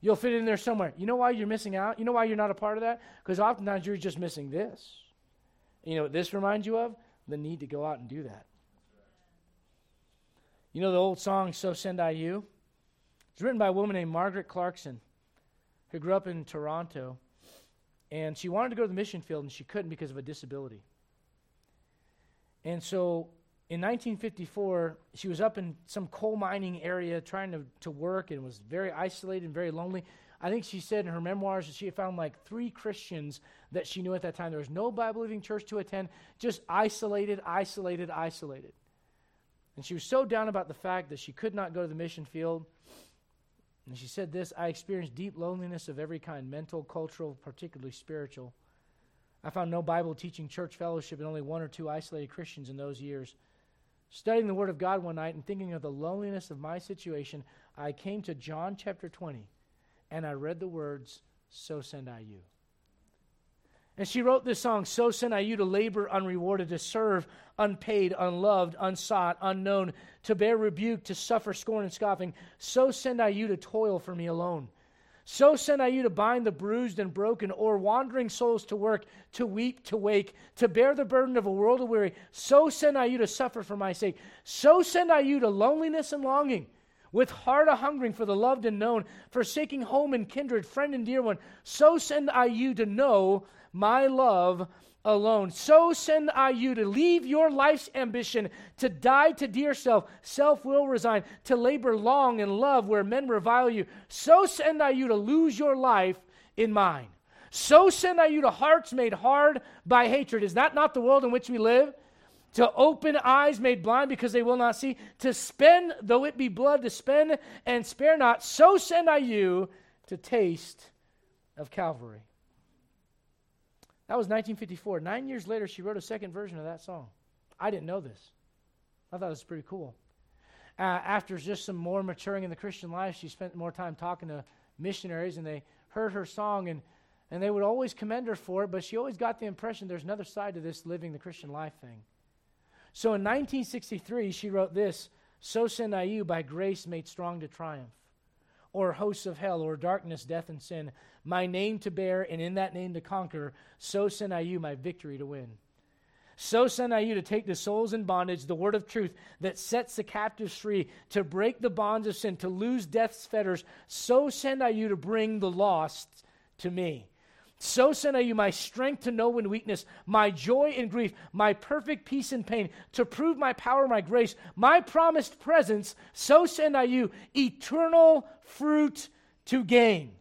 You'll fit in there somewhere. You know why you're missing out? You know why you're not a part of that? Because oftentimes you're just missing this. You know what this reminds you of? The need to go out and do that. You know the old song, So Send I You? It's written by a woman named Margaret Clarkson, who grew up in Toronto. And she wanted to go to the mission field, and she couldn't because of a disability. And so in 1954, she was up in some coal mining area trying to, to work and was very isolated and very lonely. I think she said in her memoirs that she had found like three Christians that she knew at that time. There was no Bible believing church to attend, just isolated, isolated, isolated. And she was so down about the fact that she could not go to the mission field. And she said this I experienced deep loneliness of every kind mental, cultural, particularly spiritual. I found no Bible teaching church fellowship and only one or two isolated Christians in those years. Studying the Word of God one night and thinking of the loneliness of my situation, I came to John chapter 20 and I read the words, So send I you. And she wrote this song, So send I you to labor unrewarded, to serve unpaid, unloved, unsought, unknown, to bear rebuke, to suffer scorn and scoffing. So send I you to toil for me alone. So send I you to bind the bruised and broken, or wandering souls to work, to weep, to wake, to bear the burden of a world of weary. So send I you to suffer for my sake. So send I you to loneliness and longing, with heart a hungering for the loved and known, forsaking home and kindred, friend and dear one. So send I you to know my love alone. So send I you to leave your life's ambition, to die to dear self, self will resign, to labor long in love where men revile you. So send I you to lose your life in mine. So send I you to hearts made hard by hatred. Is that not the world in which we live? To open eyes made blind because they will not see, to spend, though it be blood, to spend and spare not. So send I you to taste of Calvary. That was 1954. Nine years later, she wrote a second version of that song. I didn't know this. I thought it was pretty cool. Uh, after just some more maturing in the Christian life, she spent more time talking to missionaries, and they heard her song, and, and they would always commend her for it, but she always got the impression there's another side to this living the Christian life thing. So in 1963, she wrote this So send I you by grace made strong to triumph, or hosts of hell, or darkness, death, and sin, my name to bear, and in that name to conquer, so send I you my victory to win. So send I you to take the souls in bondage, the word of truth that sets the captives free, to break the bonds of sin, to lose death's fetters. So send I you to bring the lost to me. So send I you my strength to know when weakness, my joy in grief, my perfect peace in pain, to prove my power, my grace, my promised presence. So send I you eternal fruit to gain.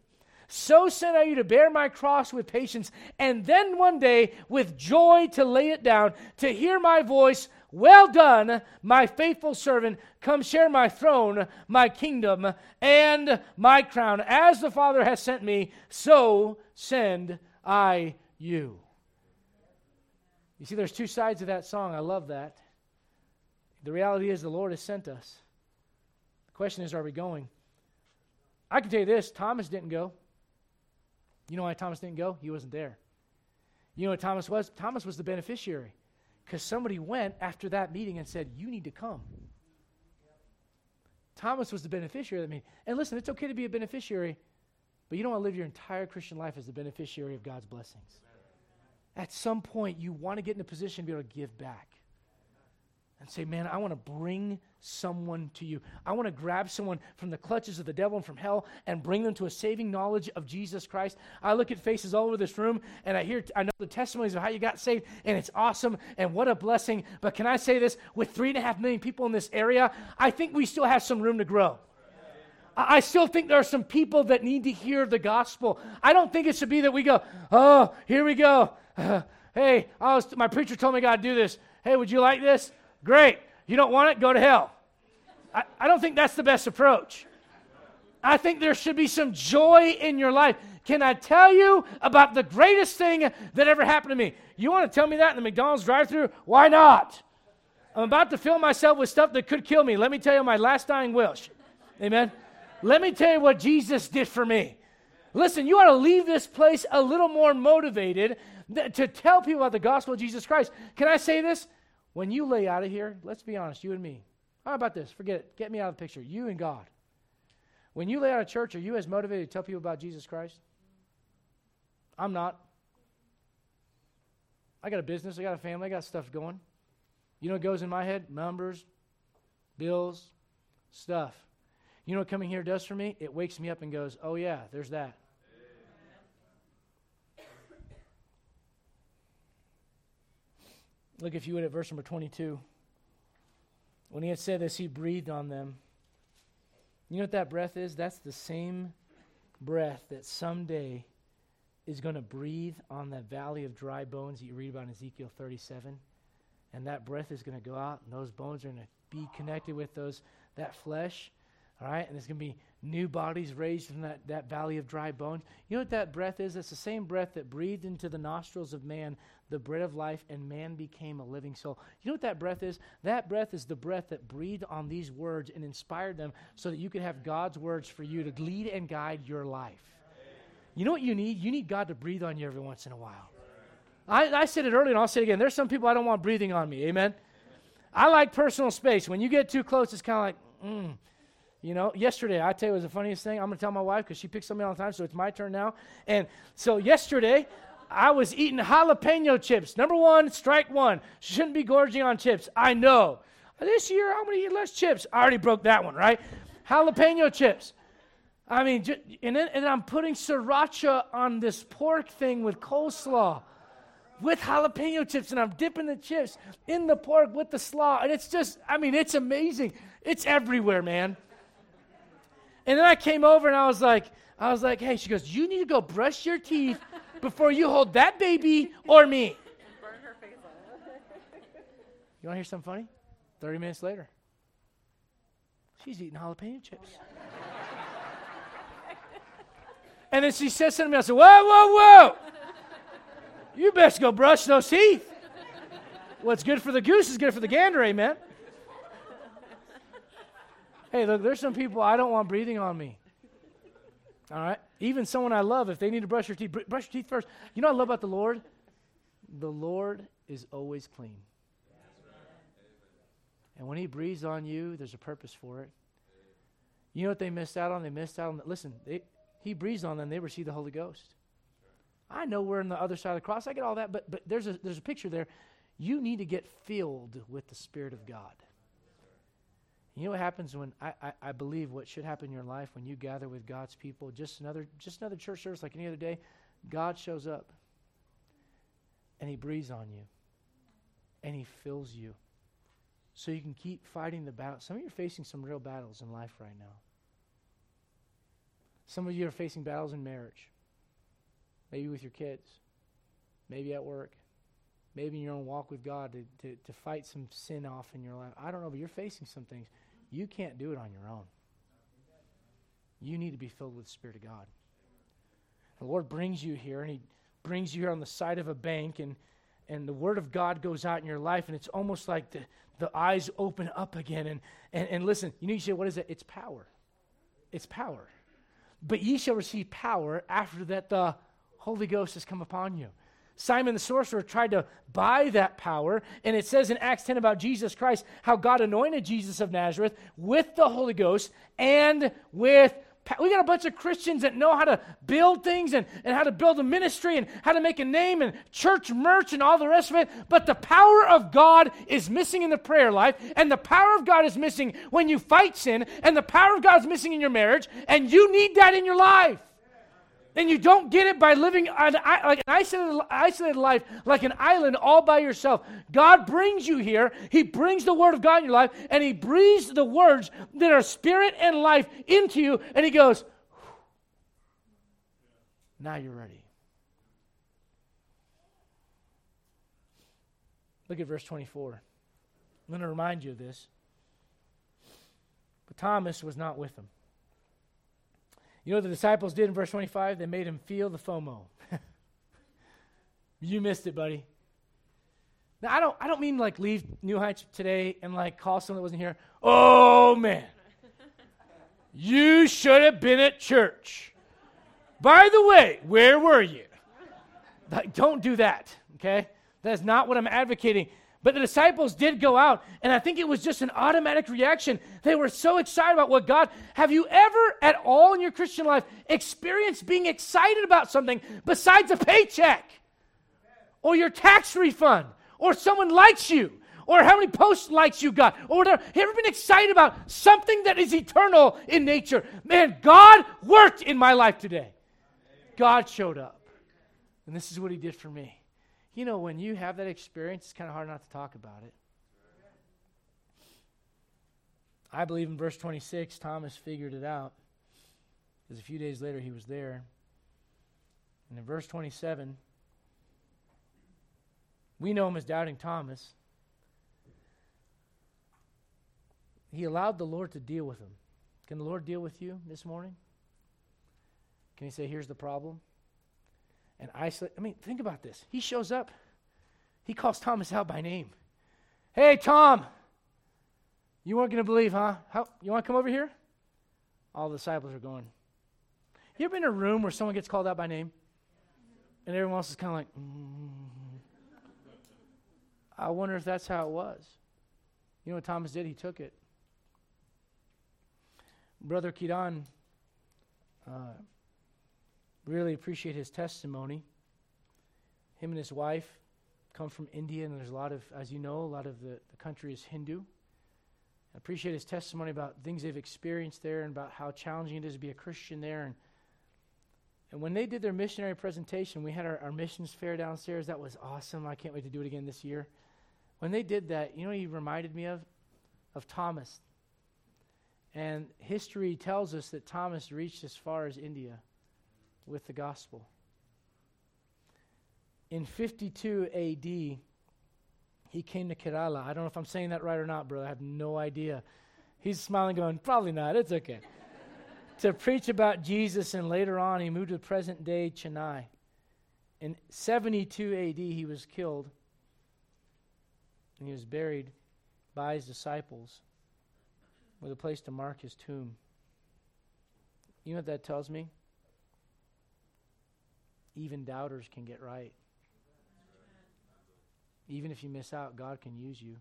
So sent I you to bear my cross with patience, and then one day with joy to lay it down, to hear my voice, Well done, my faithful servant, come share my throne, my kingdom, and my crown. As the Father has sent me, so send I you. You see, there's two sides of that song. I love that. The reality is, the Lord has sent us. The question is, are we going? I can tell you this Thomas didn't go. You know why Thomas didn't go? He wasn't there. You know what Thomas was? Thomas was the beneficiary because somebody went after that meeting and said, You need to come. Thomas was the beneficiary of that meeting. And listen, it's okay to be a beneficiary, but you don't want to live your entire Christian life as the beneficiary of God's blessings. At some point, you want to get in a position to be able to give back and say, Man, I want to bring someone to you. I want to grab someone from the clutches of the devil and from hell and bring them to a saving knowledge of Jesus Christ. I look at faces all over this room and I hear, I know the testimonies of how you got saved, and it's awesome and what a blessing. But can I say this? With three and a half million people in this area, I think we still have some room to grow. I still think there are some people that need to hear the gospel. I don't think it should be that we go, oh, here we go. <laughs> Hey, was, my preacher told me I got to do this. Hey, would you like this? Great. You don't want it? Go to hell. I, I don't think that's the best approach. I think there should be some joy in your life. Can I tell you about the greatest thing that ever happened to me? You want to tell me that in the McDonald's drive through? Why not? I'm about to fill myself with stuff that could kill me. Let me tell you my last dying wish. Amen. Let me tell you what Jesus did for me. Listen, you ought to leave this place a little more motivated to tell people about the gospel of Jesus Christ. Can I say this? When you lay out of here, let's be honest, you and me. How about this? Forget it. Get me out of the picture. You and God. When you lay out of church, are you as motivated to tell people about Jesus Christ? I'm not. I got a business, I got a family, I got stuff going. You know what goes in my head? Numbers, bills, stuff. You know what coming here does for me? It wakes me up and goes, oh, yeah, there's that. Look, if you would, at verse number 22. When he had said this, he breathed on them. You know what that breath is? That's the same breath that someday is going to breathe on that valley of dry bones that you read about in Ezekiel 37. And that breath is going to go out, and those bones are going to be connected with those that flesh. All right? And there's going to be new bodies raised from that, that valley of dry bones. You know what that breath is? It's the same breath that breathed into the nostrils of man the bread of life, and man became a living soul. You know what that breath is? That breath is the breath that breathed on these words and inspired them so that you could have God's words for you to lead and guide your life. You know what you need? You need God to breathe on you every once in a while. I, I said it earlier, and I'll say it again. There's some people I don't want breathing on me. Amen? I like personal space. When you get too close, it's kind of like, mm. You know, yesterday, I tell you, it was the funniest thing. I'm going to tell my wife because she picks something all the time, so it's my turn now. And so yesterday, I was eating jalapeno chips. Number one, strike one. Shouldn't be gorging on chips. I know. This year, I'm going to eat less chips. I already broke that one, right? Jalapeno chips. I mean, and then, and I'm putting sriracha on this pork thing with coleslaw with jalapeno chips, and I'm dipping the chips in the pork with the slaw. And it's just, I mean, it's amazing. It's everywhere, man. And then I came over and I was like, I was like, hey, she goes, you need to go brush your teeth before you hold that baby or me. Burn her face You want to hear something funny? 30 minutes later, she's eating jalapeno chips. and then she says something to me, I said, whoa, whoa, whoa. You best go brush those teeth. What's good for the goose is good for the gander, amen. Hey, look, there's some people I don't want breathing on me. All right? Even someone I love, if they need to brush your teeth, br- brush your teeth first. You know what I love about the Lord? The Lord is always clean. And when He breathes on you, there's a purpose for it. You know what they missed out on? They missed out on. The, listen, they, He breathes on them. They receive the Holy Ghost. I know we're on the other side of the cross. I get all that, but but there's a there's a picture there. You need to get filled with the Spirit of God. You know what happens when I, I, I, believe what should happen in your life when you gather with God's people, just another just another church service like any other day, God shows up and he breathes on you and he fills you. So you can keep fighting the battle. Some of you are facing some real battles in life right now. Some of you are facing battles in marriage. Maybe with your kids. Maybe at work maybe in your own walk with God to, to, to fight some sin off in your life. I don't know, but you're facing some things. You can't do it on your own. You need to be filled with the Spirit of God. The Lord brings you here, and He brings you here on the side of a bank, and, and the Word of God goes out in your life, and it's almost like the, the eyes open up again. And, and, and listen, you know, you say, what is it? It's power. It's power. But ye shall receive power after that the Holy Ghost has come upon you. Simon the sorcerer tried to buy that power. And it says in Acts 10 about Jesus Christ how God anointed Jesus of Nazareth with the Holy Ghost and with we got a bunch of Christians that know how to build things and, and how to build a ministry and how to make a name and church merch and all the rest of it. But the power of God is missing in the prayer life, and the power of God is missing when you fight sin, and the power of God is missing in your marriage, and you need that in your life. And you don't get it by living an, like an isolated, isolated life, like an island all by yourself. God brings you here. He brings the Word of God in your life, and He breathes the words that are spirit and life into you, and He goes, Now you're ready. Look at verse 24. I'm going to remind you of this. But Thomas was not with them. You know what the disciples did in verse 25? They made him feel the FOMO. <laughs> you missed it, buddy. Now, I don't, I don't mean like leave New Heights today and like call someone that wasn't here. Oh, man. you should have been at church. By the way, where were you? Like, don't do that, okay? That is not what I'm advocating. But the disciples did go out, and I think it was just an automatic reaction. They were so excited about what God. Have you ever, at all in your Christian life, experienced being excited about something besides a paycheck, or your tax refund, or someone likes you, or how many post likes you got, or whatever? Have you ever been excited about something that is eternal in nature? Man, God worked in my life today. God showed up, and this is what He did for me. You know, when you have that experience, it's kind of hard not to talk about it. I believe in verse 26, Thomas figured it out because a few days later he was there. And in verse 27, we know him as Doubting Thomas. He allowed the Lord to deal with him. Can the Lord deal with you this morning? Can he say, here's the problem? And isolate. I mean, think about this. He shows up, he calls Thomas out by name. Hey, Tom, you weren't going to believe, huh? How, you want to come over here? All the disciples are going. You ever been in a room where someone gets called out by name? And everyone else is kind of like, mm. I wonder if that's how it was. You know what Thomas did? He took it. Brother Kidan uh, Really appreciate his testimony. Him and his wife come from India, and there's a lot of, as you know, a lot of the, the country is Hindu. I appreciate his testimony about things they've experienced there and about how challenging it is to be a Christian there. And, and when they did their missionary presentation, we had our, our missions fair downstairs. That was awesome. I can't wait to do it again this year. When they did that, you know he reminded me of? Of Thomas. And history tells us that Thomas reached as far as India with the gospel. In 52 AD, he came to Kerala. I don't know if I'm saying that right or not, brother. I have no idea. He's smiling, going, probably not. It's okay. <laughs> to preach about Jesus, and later on, he moved to present day Chennai. In 72 AD, he was killed, and he was buried by his disciples with a place to mark his tomb. You know what that tells me? Even doubters can get right. Even if you miss out, God can use you.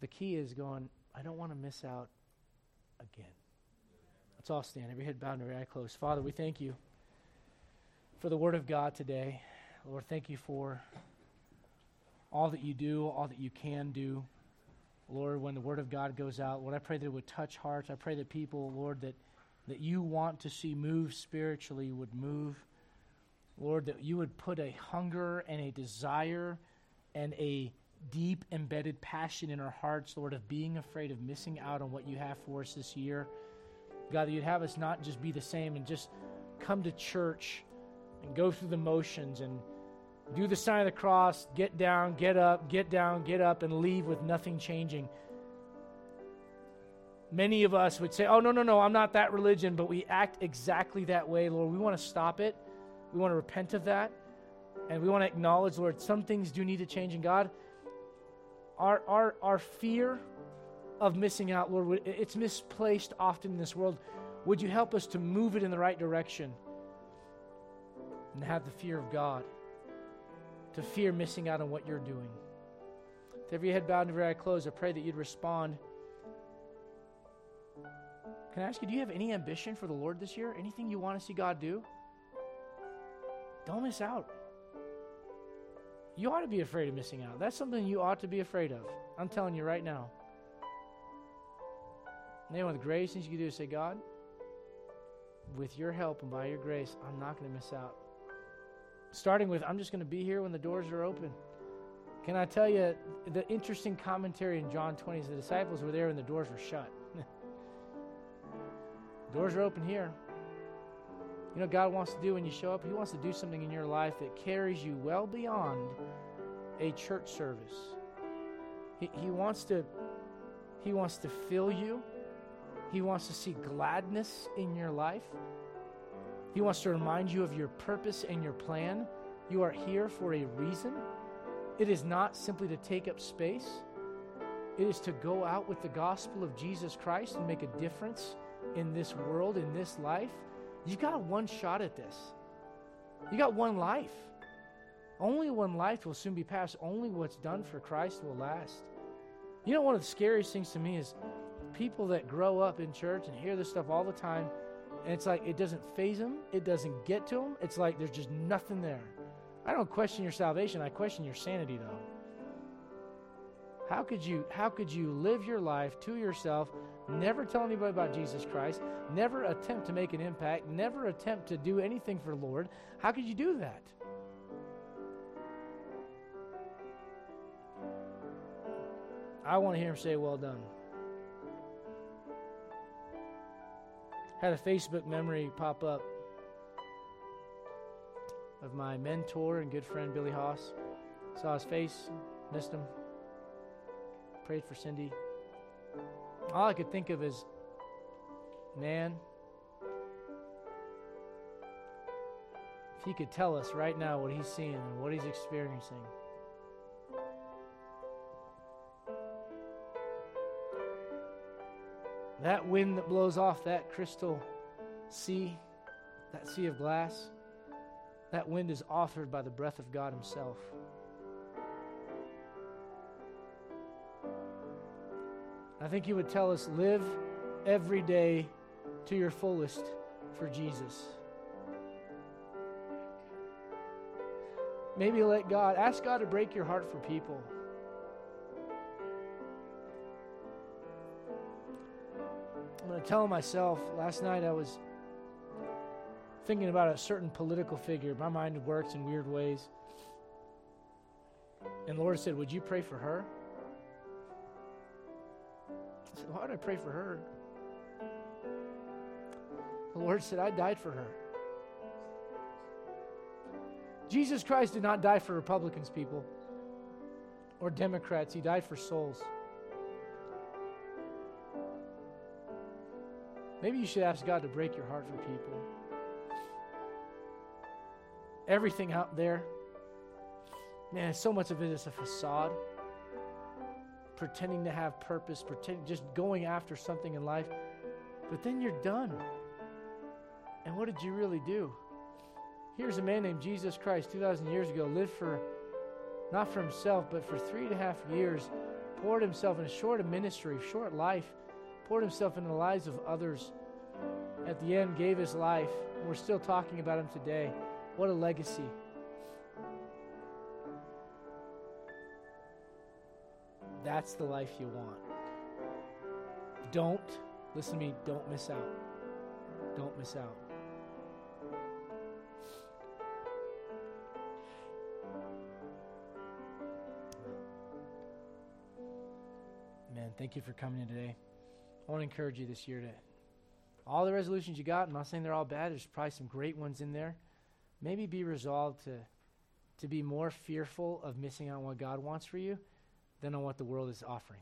The key is going, I don't want to miss out again. Let's all stand. Every head bowed and every eye closed. Father, we thank you for the word of God today. Lord, thank you for all that you do, all that you can do. Lord, when the word of God goes out, Lord, I pray that it would touch hearts. I pray that people, Lord, that, that you want to see move spiritually would move. Lord, that you would put a hunger and a desire and a deep embedded passion in our hearts, Lord, of being afraid of missing out on what you have for us this year. God, that you'd have us not just be the same and just come to church and go through the motions and do the sign of the cross, get down, get up, get down, get up, and leave with nothing changing. Many of us would say, Oh, no, no, no, I'm not that religion, but we act exactly that way, Lord. We want to stop it. We want to repent of that. And we want to acknowledge, Lord, some things do need to change in God. Our, our, our fear of missing out, Lord, it's misplaced often in this world. Would you help us to move it in the right direction and have the fear of God? to fear missing out on what you're doing. With every head bowed and every eye closed, I pray that you'd respond. Can I ask you, do you have any ambition for the Lord this year? Anything you want to see God do? Don't miss out. You ought to be afraid of missing out. That's something you ought to be afraid of. I'm telling you right now. And then of the greatest things you can do is say, God, with your help and by your grace, I'm not going to miss out. Starting with, I'm just going to be here when the doors are open. Can I tell you the interesting commentary in John 20 is the disciples were there and the doors were shut. Doors are open here. You know God wants to do when you show up? He wants to do something in your life that carries you well beyond a church service. He, he wants to he wants to fill you. He wants to see gladness in your life. He wants to remind you of your purpose and your plan. You are here for a reason. It is not simply to take up space, it is to go out with the gospel of Jesus Christ and make a difference in this world, in this life. You've got one shot at this. You got one life. Only one life will soon be passed. Only what's done for Christ will last. You know, one of the scariest things to me is people that grow up in church and hear this stuff all the time and it's like it doesn't faze them, it doesn't get to them. It's like there's just nothing there. I don't question your salvation, I question your sanity though. How could you how could you live your life to yourself, never tell anybody about Jesus Christ, never attempt to make an impact, never attempt to do anything for the Lord? How could you do that? I want to hear him say, Well done. had a Facebook memory pop up of my mentor and good friend Billy Haas. Saw his face, missed him. Prayed for Cindy. All I could think of is, man, if he could tell us right now what he's seeing and what he's experiencing. That wind that blows off that crystal sea, that sea of glass, that wind is authored by the breath of God Himself. I think He would tell us live every day to your fullest for Jesus. Maybe let God, ask God to break your heart for people. I'm going to tell myself last night I was thinking about a certain political figure. My mind works in weird ways. And the Lord said, Would you pray for her? Why would I pray for her? The Lord said, I died for her. Jesus Christ did not die for Republicans, people, or Democrats. He died for souls. Maybe you should ask God to break your heart for people. Everything out there, man, so much of it is a facade. Pretending to have purpose, pretending just going after something in life. But then you're done. And what did you really do? Here's a man named Jesus Christ 2,000 years ago, lived for, not for himself, but for three and a half years, poured himself in a short ministry, short life, poured himself into the lives of others. At the end, gave his life. We're still talking about him today. What a legacy. That's the life you want. Don't, listen to me, don't miss out. Don't miss out. Man, thank you for coming in today. I want to encourage you this year to all the resolutions you got. I'm not saying they're all bad. There's probably some great ones in there. Maybe be resolved to to be more fearful of missing out on what God wants for you than on what the world is offering.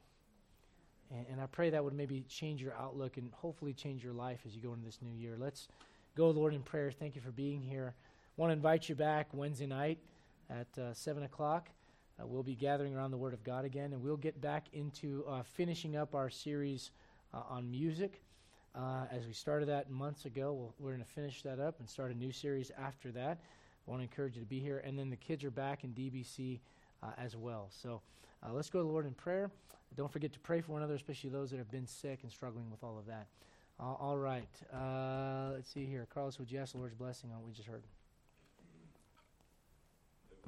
And, and I pray that would maybe change your outlook and hopefully change your life as you go into this new year. Let's go, Lord, in prayer. Thank you for being here. I want to invite you back Wednesday night at uh, 7 o'clock. Uh, we'll be gathering around the Word of God again, and we'll get back into uh, finishing up our series uh, on music. Uh, as we started that months ago, we'll, we're going to finish that up and start a new series after that. I want to encourage you to be here. And then the kids are back in DBC uh, as well. So uh, let's go to the Lord in prayer. Don't forget to pray for one another, especially those that have been sick and struggling with all of that. all right. Uh, let's see here. Carlos, would you ask the Lord's blessing on what we just heard?